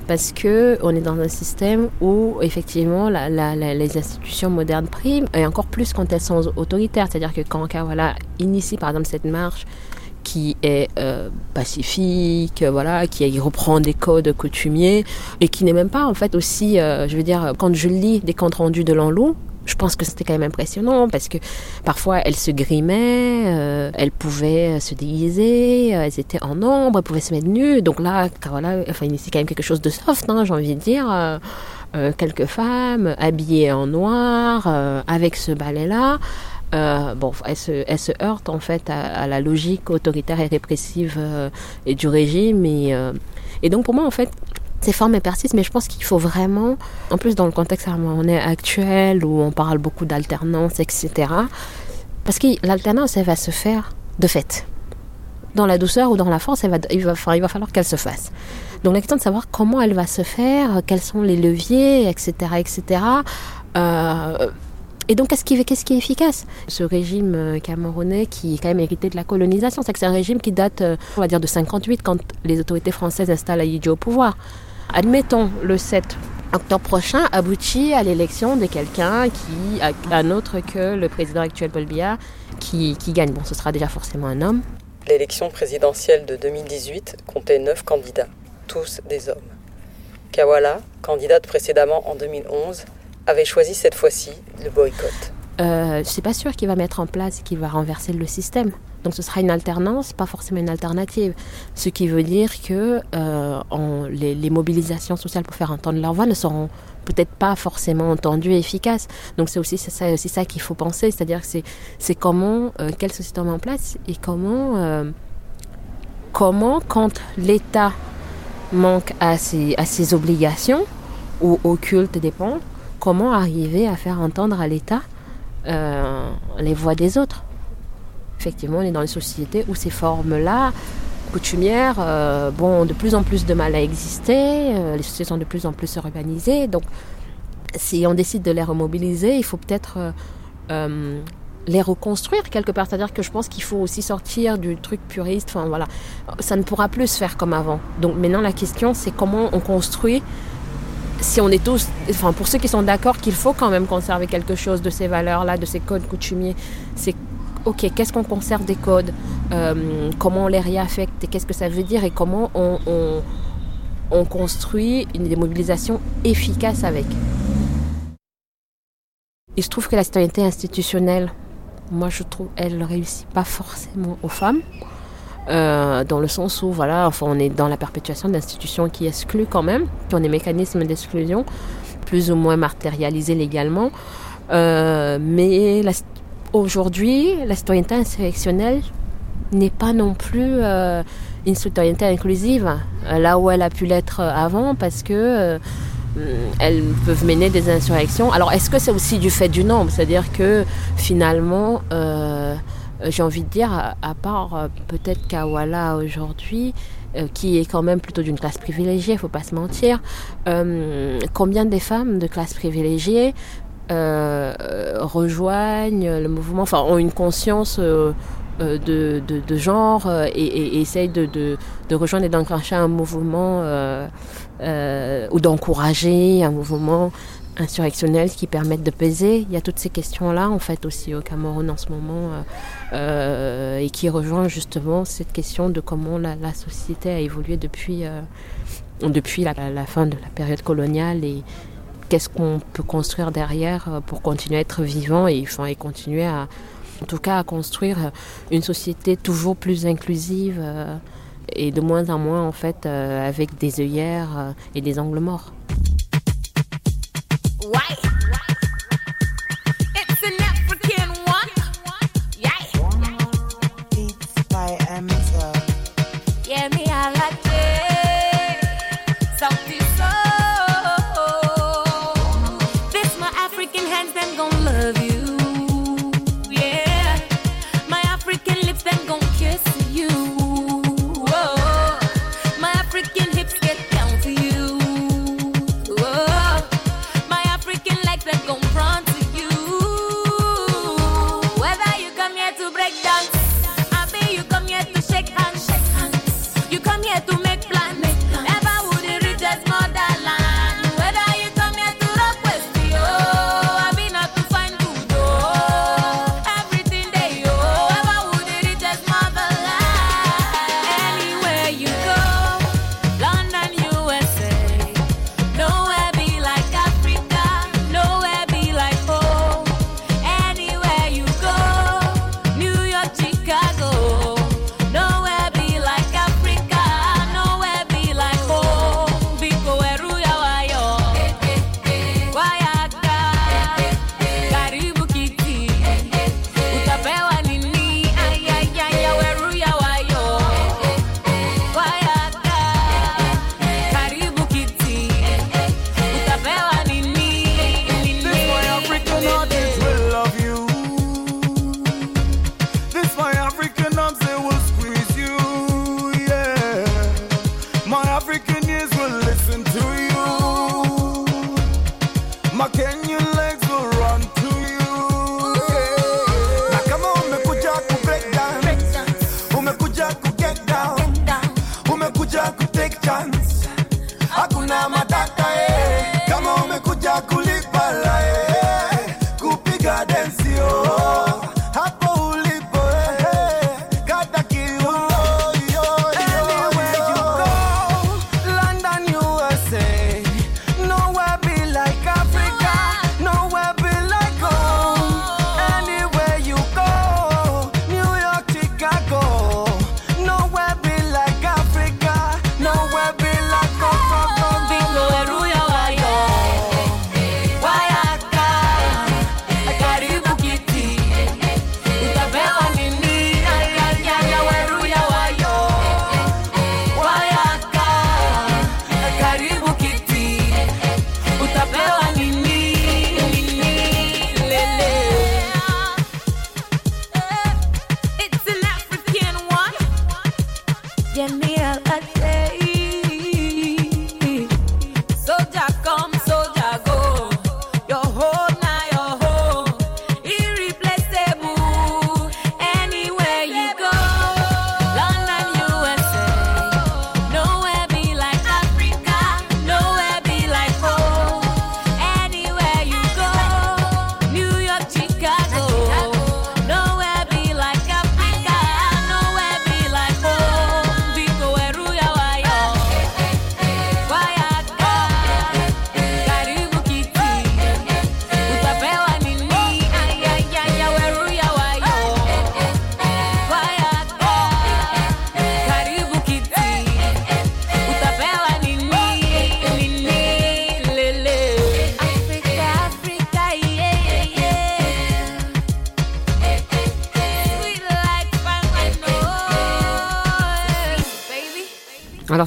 parce que on est dans un système où effectivement les institutions modernes priment et encore plus quand elles sont autoritaires. C'est-à-dire que quand voilà initie par exemple cette marche qui est euh, pacifique, voilà, qui reprend des codes coutumiers et qui n'est même pas en fait aussi, euh, je veux dire, quand je lis des comptes rendus de l'Anlou, je pense que c'était quand même impressionnant parce que parfois elles se grimaient, euh, elles pouvaient se déguiser, euh, elles étaient en ombre, elles pouvaient se mettre nues. Donc là, voilà, enfin, c'est quand même quelque chose de soft, hein, j'ai envie de dire. Euh, quelques femmes habillées en noir avec ce balai-là. Euh, bon, elle se, elle se, heurte en fait à, la logique autoritaire et répressive du régime. Et, donc pour moi, en fait, ces formes persistent, mais je pense qu'il faut vraiment, en plus dans le contexte actuel où on parle beaucoup d'alternance, etc. Parce que l'alternance, elle va se faire de fait. Dans la douceur ou dans la force, elle va, il, va, il va falloir qu'elle se fasse. Donc la question de savoir comment elle va se faire, quels sont les leviers, etc., etc. Euh, et donc, qu'est-ce qui, qu'est-ce qui est efficace? Ce régime euh, camerounais qui est quand même hérité de la colonisation, c'est que c'est un régime qui date, euh, on va dire, de 58, quand les autorités françaises installent Aïdjo au pouvoir. Admettons, le 7 octobre prochain aboutit à l'élection de quelqu'un qui, un autre que le président actuel Paul Biya, qui, qui gagne. Bon, ce sera déjà forcément un homme. L'élection présidentielle de 2018 comptait 9 candidats, tous des hommes. Kawala, candidate précédemment en 2011, avait choisi cette fois-ci le boycott euh, C'est pas sûr qu'il va mettre en place, qu'il va renverser le système. Donc ce sera une alternance, pas forcément une alternative. Ce qui veut dire que euh, les, mobilisations sociales pour faire entendre leur voix ne seront peut-être pas forcément entendues et efficaces. Donc c'est aussi ça, ça qu'il faut penser, c'est-à-dire que c'est comment, euh, quelle société on met en place et comment, euh, comment quand l'État manque à ses, obligations ou occulte des ponts, comment arriver à faire entendre à l'État euh, les voix des autres. Effectivement, on est dans une société où ces formes-là, coutumières, euh, bon, ont de plus en plus de mal à exister, euh, les sociétés sont de plus en plus urbanisées, donc si on décide de les remobiliser, il faut peut-être euh, les reconstruire quelque part. C'est-à-dire que je pense qu'il faut aussi sortir du truc puriste. Enfin voilà, ça ne pourra plus se faire comme avant. Donc maintenant la question c'est comment on construit si on est tous, enfin pour ceux qui sont d'accord qu'il faut quand même conserver quelque chose de ces valeurs-là, de ces codes coutumiers, c'est ok, qu'est-ce qu'on conserve des codes, euh, comment on les réaffecte, et qu'est-ce que ça veut dire, et comment on, on, on construit une démobilisation efficace avec. Il se trouve que la citoyenneté institutionnelle, moi je trouve, elle ne réussit pas forcément aux femmes. Euh, dans le sens où voilà, enfin, on est dans la perpétuation d'institutions qui excluent quand même, qui ont des mécanismes d'exclusion plus ou moins matérialisés légalement. Euh, mais aujourd'hui, la citoyenneté insurrectionnelle n'est pas non plus euh, une citoyenneté inclusive, euh, là où elle a pu l'être avant, parce que euh, elles peuvent mener des insurrections. Alors, est-ce que c'est aussi du fait du nombre? C'est-à-dire que finalement, euh, j'ai envie de dire, à, part euh, peut-être Kawala aujourd'hui, euh, qui est quand même plutôt d'une classe privilégiée, il faut pas se mentir, euh, combien des femmes de classe privilégiée euh, rejoignent le mouvement, enfin ont une conscience de, genre et, et, et essayent de, rejoindre et d'enclencher un mouvement ou d'encourager un mouvement insurrectionnelles qui permettent de peser? Il y a toutes ces questions-là, en fait, aussi au Cameroun en ce moment, euh, euh, et qui rejoint justement cette question de comment la, société a évolué depuis, euh, depuis la, fin de la période coloniale et qu'est-ce qu'on peut construire derrière pour continuer à être vivant et, continuer à, en tout cas, à construire une société toujours plus inclusive et de moins en moins, en fait, avec des œillères et des angles morts.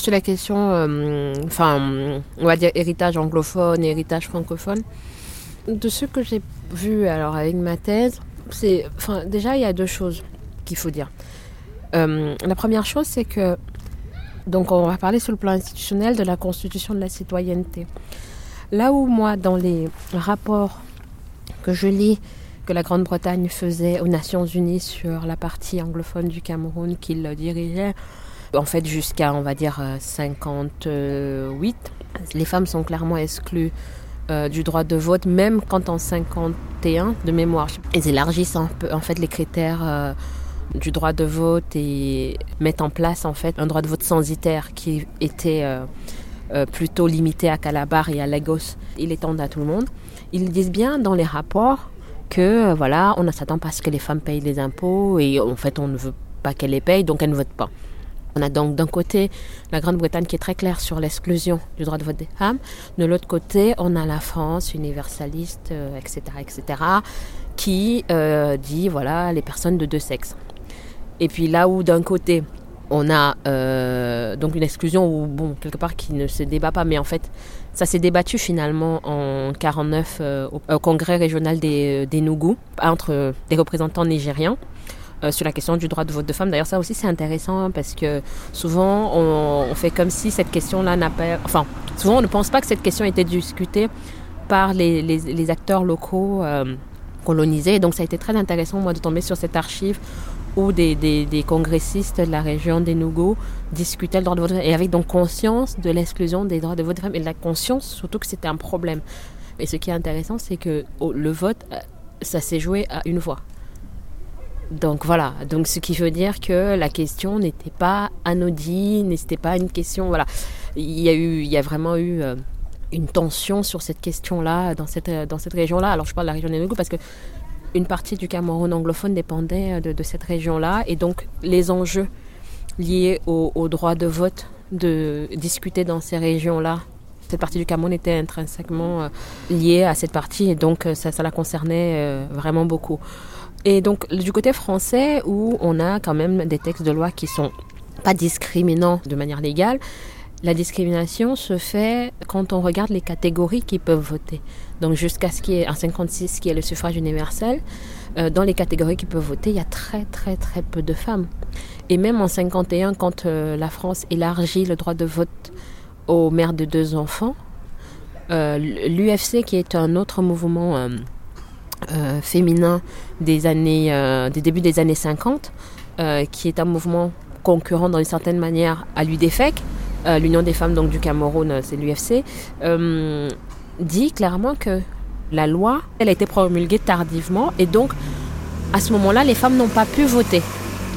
La question, euh, enfin, on va dire héritage anglophone, héritage francophone, de ce que j'ai vu alors avec ma thèse, c'est, enfin, déjà il y a deux choses qu'il faut dire. Euh, la première chose, c'est que, donc on va parler sur le plan institutionnel de la constitution de la citoyenneté. Là où moi, dans les rapports que je lis, que la Grande-Bretagne faisait aux Nations Unies sur la partie anglophone du Cameroun qu'il dirigeait, en fait jusqu'à on va dire 58. Les femmes sont clairement exclues euh, du droit de vote, même quand en 51 de mémoire, ils élargissent un peu en fait les critères euh, du droit de vote et mettent en place en fait un droit de vote censitaire qui était euh, euh, plutôt limité à Calabar et à Lagos. Ils l'étendent à tout le monde. Ils disent bien dans les rapports que euh, voilà, on ne s'attend pas à ce que les femmes payent les impôts et en fait on ne veut pas qu'elles les payent, donc elles ne votent pas. On a donc d'un côté la Grande-Bretagne qui est très claire sur l'exclusion du droit de vote des femmes. De l'autre côté, on a la France universaliste, euh, etc., etc., qui euh, dit voilà les personnes de deux sexes. Et puis là où d'un côté on a euh, donc une exclusion où bon quelque part qui ne se débat pas, mais en fait ça s'est débattu finalement en 49 euh, au, au congrès régional des, des entre des représentants nigériens euh, sur la question du droit de vote de femmes. D'ailleurs, ça aussi, c'est intéressant parce que souvent, on, fait comme si cette question-là n'a pas. Enfin, souvent, on ne pense pas que cette question été discutée par les, acteurs locaux euh, colonisés. Donc, ça a été très intéressant, moi, de tomber sur cette archive où des, congressistes de la région des Nougou discutaient le droit de vote et avec donc conscience de l'exclusion des droits de vote des femmes et la conscience surtout que c'était un problème. Et ce qui est intéressant, c'est que oh, le vote, euh, ça s'est joué à une voix. Donc voilà, donc ce qui veut dire que la question n'était pas anodine, n'était pas une question, voilà. Il y a eu, il y a vraiment eu euh, une tension sur cette question-là dans cette, euh, dans cette région-là. Alors je parle de la région des Nougou parce que une partie du Cameroun anglophone dépendait euh, de, cette région-là et donc les enjeux liés au, droit de vote de discuter dans ces régions-là. Cette partie du Cameroun était intrinsèquement liée à cette partie et donc ça, la concernait vraiment beaucoup. Et donc du côté français où on a quand même des textes de loi qui sont pas discriminants de manière légale, la discrimination se fait quand on regarde les catégories qui peuvent voter. Donc jusqu'à ce qui est en 56 qui est le suffrage universel, euh, dans les catégories qui peuvent voter, il y a très très très peu de femmes. Et même en 51 quand euh, la France élargit le droit de vote aux mères de deux enfants, euh, l'UFC qui est un autre mouvement euh, féminin des années euh, des débuts des années 50 euh, qui est un mouvement concurrent dans une certaine manière à l'UDFEC l'Union des femmes donc du Cameroun c'est l'UFC dit clairement que la loi elle a été promulguée tardivement et donc à ce moment-là les femmes n'ont pas pu voter.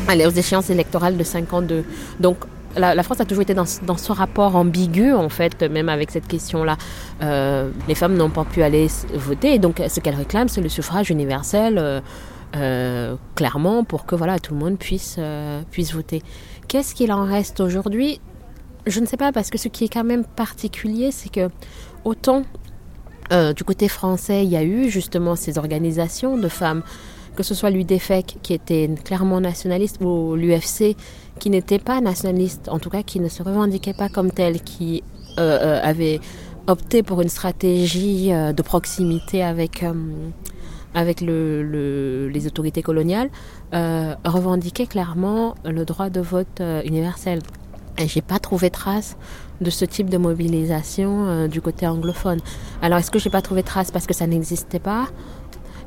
Aux échéances électorales de 52 donc la, France a toujours été dans, ce- rapport ambigu, en fait, même avec cette question-là. Euh, les femmes n'ont pas pu aller voter, donc ce qu'elles réclament, c'est le suffrage universel, euh, euh, clairement, pour que voilà, tout le monde puisse, puisse voter. Qu'est-ce qu'il en reste aujourd'hui? Je ne sais pas, parce que ce qui est quand même particulier, c'est que autant du côté français, il y a eu justement ces organisations de femmes, que ce soit l'UDFEC qui était clairement nationaliste ou l'UFC qui n'était pas nationaliste, en tout cas qui ne se revendiquait pas comme telle, qui euh, euh, avait opté pour une stratégie euh, de proximité avec, avec le, le, les autorités coloniales, revendiquait clairement le droit de vote universel. Et j'ai pas trouvé trace de ce type de mobilisation du côté anglophone. Alors est-ce que j'ai pas trouvé trace parce que ça n'existait pas?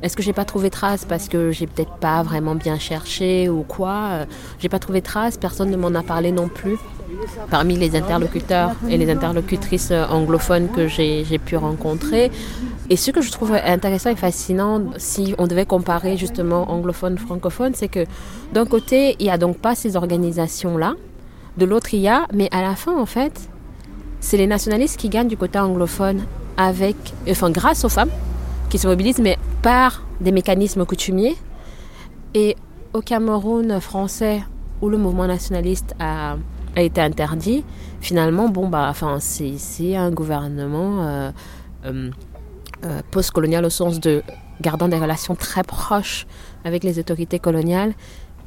Est-ce que j'ai pas trouvé trace parce que j'ai peut-être pas vraiment bien cherché ou quoi? Euh, J'ai pas trouvé trace, personne ne m'en a parlé non plus. Parmi les interlocuteurs et les interlocutrices euh, anglophones que j'ai pu rencontrer. Et ce que je trouve intéressant et fascinant, si on devait comparer justement anglophone, francophone, c'est que d'un côté, il y a donc pas ces organisations-là, de l'autre il y a, mais à la fin en fait, c'est les nationalistes qui gagnent du côté anglophone avec, enfin grâce aux femmes qui se mobilisent, mais par des mécanismes coutumiers. Et au Cameroun français, où le mouvement nationaliste a, été interdit, finalement, bon bah, enfin c'est un gouvernement euh, euh, euh, post-colonial au sens de gardant des relations très proches avec les autorités coloniales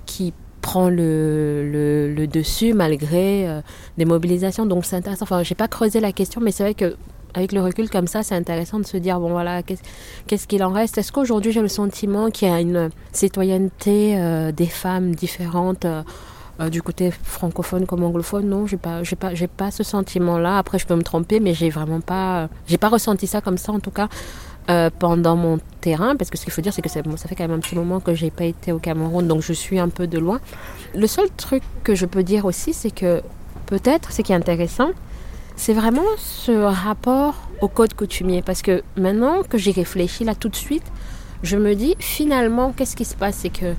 qui prend le, le, le dessus malgré euh, des mobilisations. Donc c'est intéressant. Enfin, j'ai pas creusé la question, mais c'est vrai que avec le recul comme ça, c'est intéressant de se dire bon voilà, qu'est-ce qu'il en reste? Est-ce qu'aujourd'hui j'ai le sentiment qu'il y a une citoyenneté euh, des femmes différentes euh, euh, du côté francophone comme anglophone? Non, j'ai pas, j'ai pas, j'ai pas ce sentiment-là. Après, je peux me tromper, mais j'ai vraiment pas, j'ai pas ressenti ça comme ça en tout cas. Pendant mon terrain, parce que ce qu'il faut dire, c'est que ça fait quand même un petit moment que j'ai pas été au Cameroun, donc je suis un peu de loin. Le seul truc que je peux dire aussi, c'est que peut-être, ce qui est intéressant, c'est vraiment ce rapport au code coutumier. Parce que maintenant que j'y réfléchis là tout de suite, je me dis finalement, qu'est-ce qui se passe? C'est que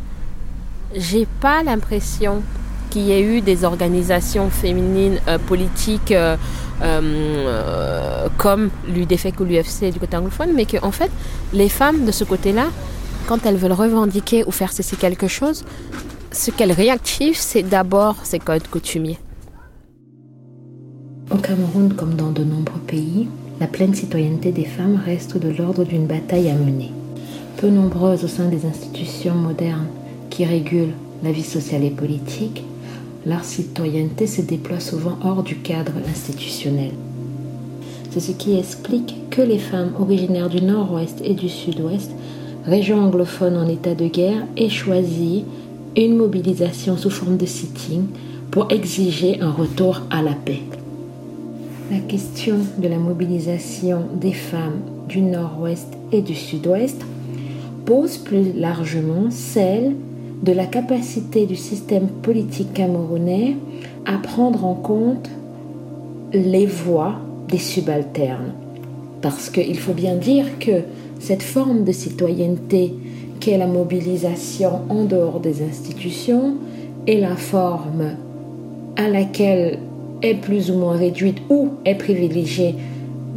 j'ai pas l'impression qu'il y ait eu des organisations féminines euh, politiques euh, euh, comme l'UDFEC ou l'UFC du côté anglophone, mais qu'en en fait, les femmes de ce côté-là, quand elles veulent revendiquer ou faire cesser quelque chose, ce qu'elles réactivent, c'est d'abord ces codes coutumiers. Au Cameroun, comme dans de nombreux pays, la pleine citoyenneté des femmes reste de l'ordre d'une bataille à mener. Peu nombreuses au sein des institutions modernes qui régulent la vie sociale et politique, leur citoyenneté se déploie souvent hors du cadre institutionnel. C'est ce qui explique que les femmes originaires du nord-ouest et du sud-ouest, régions anglophones en état de guerre, aient choisi une mobilisation sous forme de sitting pour exiger un retour à la paix. La question de la mobilisation des femmes du nord-ouest et du sud-ouest pose plus largement celle de la capacité du système politique camerounais à prendre en compte les voix des subalternes. Parce qu'il faut bien dire que cette forme de citoyenneté qu'est la mobilisation en dehors des institutions est la forme à laquelle est plus ou moins réduite ou est privilégiée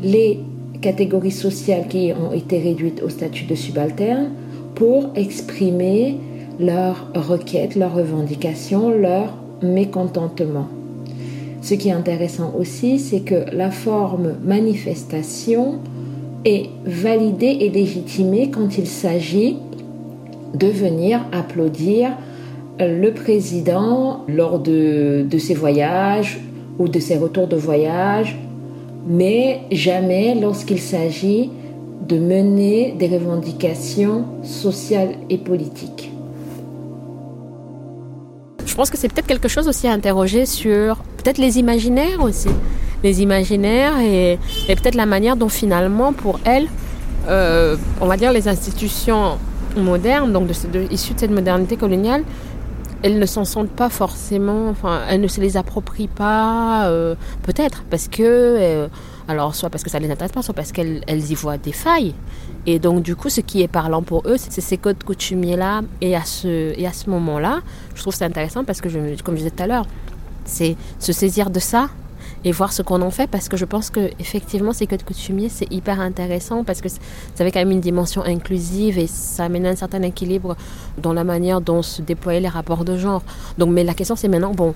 les catégories sociales qui ont été réduites au statut de subalterne pour exprimer leurs requêtes, leurs revendications, leur mécontentement. Ce qui est intéressant aussi, c'est que la forme manifestation est validée et légitimée quand il s'agit de venir applaudir le président lors de, de ses voyages ou de ses retours de voyage, mais jamais lorsqu'il s'agit de mener des revendications sociales et politiques. Je pense que c'est peut-être quelque chose aussi à interroger sur peut-être les imaginaires aussi. Les imaginaires et, peut-être la manière dont finalement pour elles, euh, on va dire les institutions modernes, donc issues de cette modernité coloniale, elles ne s'en sentent pas forcément, enfin, elles ne se les approprient pas, euh, peut-être, parce que, euh, alors, soit parce que ça les intéresse pas, soit parce qu'elles y voient des failles. Et donc, du coup, ce qui est parlant pour eux, c'est ces codes coutumiers-là. Et à ce, ce moment-là, je trouve c'est intéressant parce que, comme je disais tout à l'heure, c'est se saisir de ça et voir ce qu'on en fait parce que je pense que effectivement ces codes coutumiers c'est hyper intéressant parce que ça avait quand même une dimension inclusive et ça amène un certain équilibre dans la manière dont se déployaient les rapports de genre. Donc mais la question c'est maintenant bon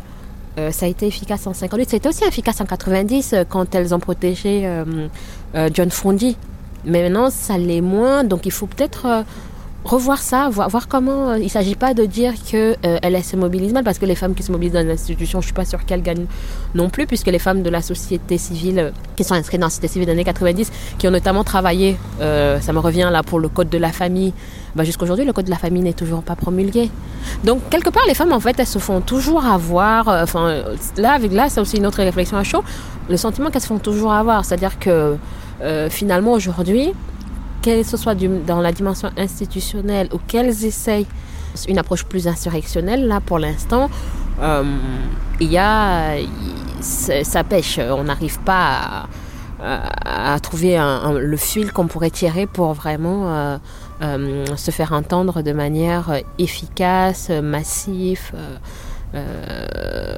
euh, ça a été efficace en 58, ça a été aussi efficace en 90 euh, quand elles ont protégé euh, John Fondy. Mais maintenant, ça l'est moins, donc il faut peut-être revoir ça, voir, comment. Euh, il ne s'agit pas de dire qu'elle euh, se mobilise mal, parce que les femmes qui se mobilisent dans l'institution, je ne suis pas sûre qu'elles gagnent non plus, puisque les femmes de la société civile euh, qui sont inscrites dans la société civile des années 90, qui ont notamment travaillé, ça me revient là pour le code de la famille, bah, jusqu'aujourd'hui, le code de la famille n'est toujours pas promulgué. Donc, quelque part, les femmes, en fait, elles se font toujours avoir. Enfin, là, avec là, c'est aussi une autre réflexion à chaud. Le sentiment qu'elles se font toujours avoir. C'est-à-dire que finalement, aujourd'hui, qu'elles ce soit dans la dimension institutionnelle ou qu'elles essayent une approche plus insurrectionnelle, là pour l'instant, euh, il y a, ça pêche. On n'arrive pas à, trouver le fil qu'on pourrait tirer pour vraiment euh, euh, se faire entendre de manière efficace, massive.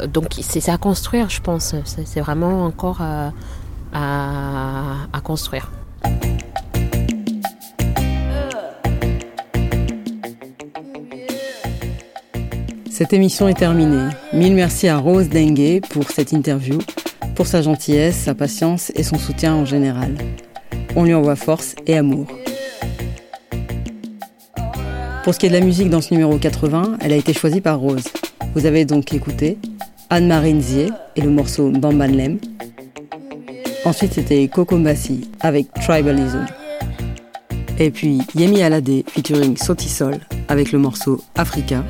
donc c'est à construire, je pense. C'est vraiment encore à construire. Cette émission est terminée. Mille merci à Rose Dengue pour cette interview, pour sa gentillesse, sa patience et son soutien en général. On lui envoie force et amour. Pour ce qui est de la musique dans ce numéro 80, elle a été choisie par Rose. Vous avez donc écouté Anne-Marie Nzier et le morceau Bambanlem. Ensuite, c'était Coco Mbassi avec Tribalism. Et puis Yemi Alade featuring Sotisol avec le morceau Africa.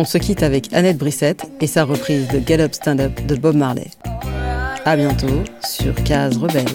On se quitte avec Annette Brissette et sa reprise de Get Up Stand Up de Bob Marley. A bientôt sur Case Rebelle.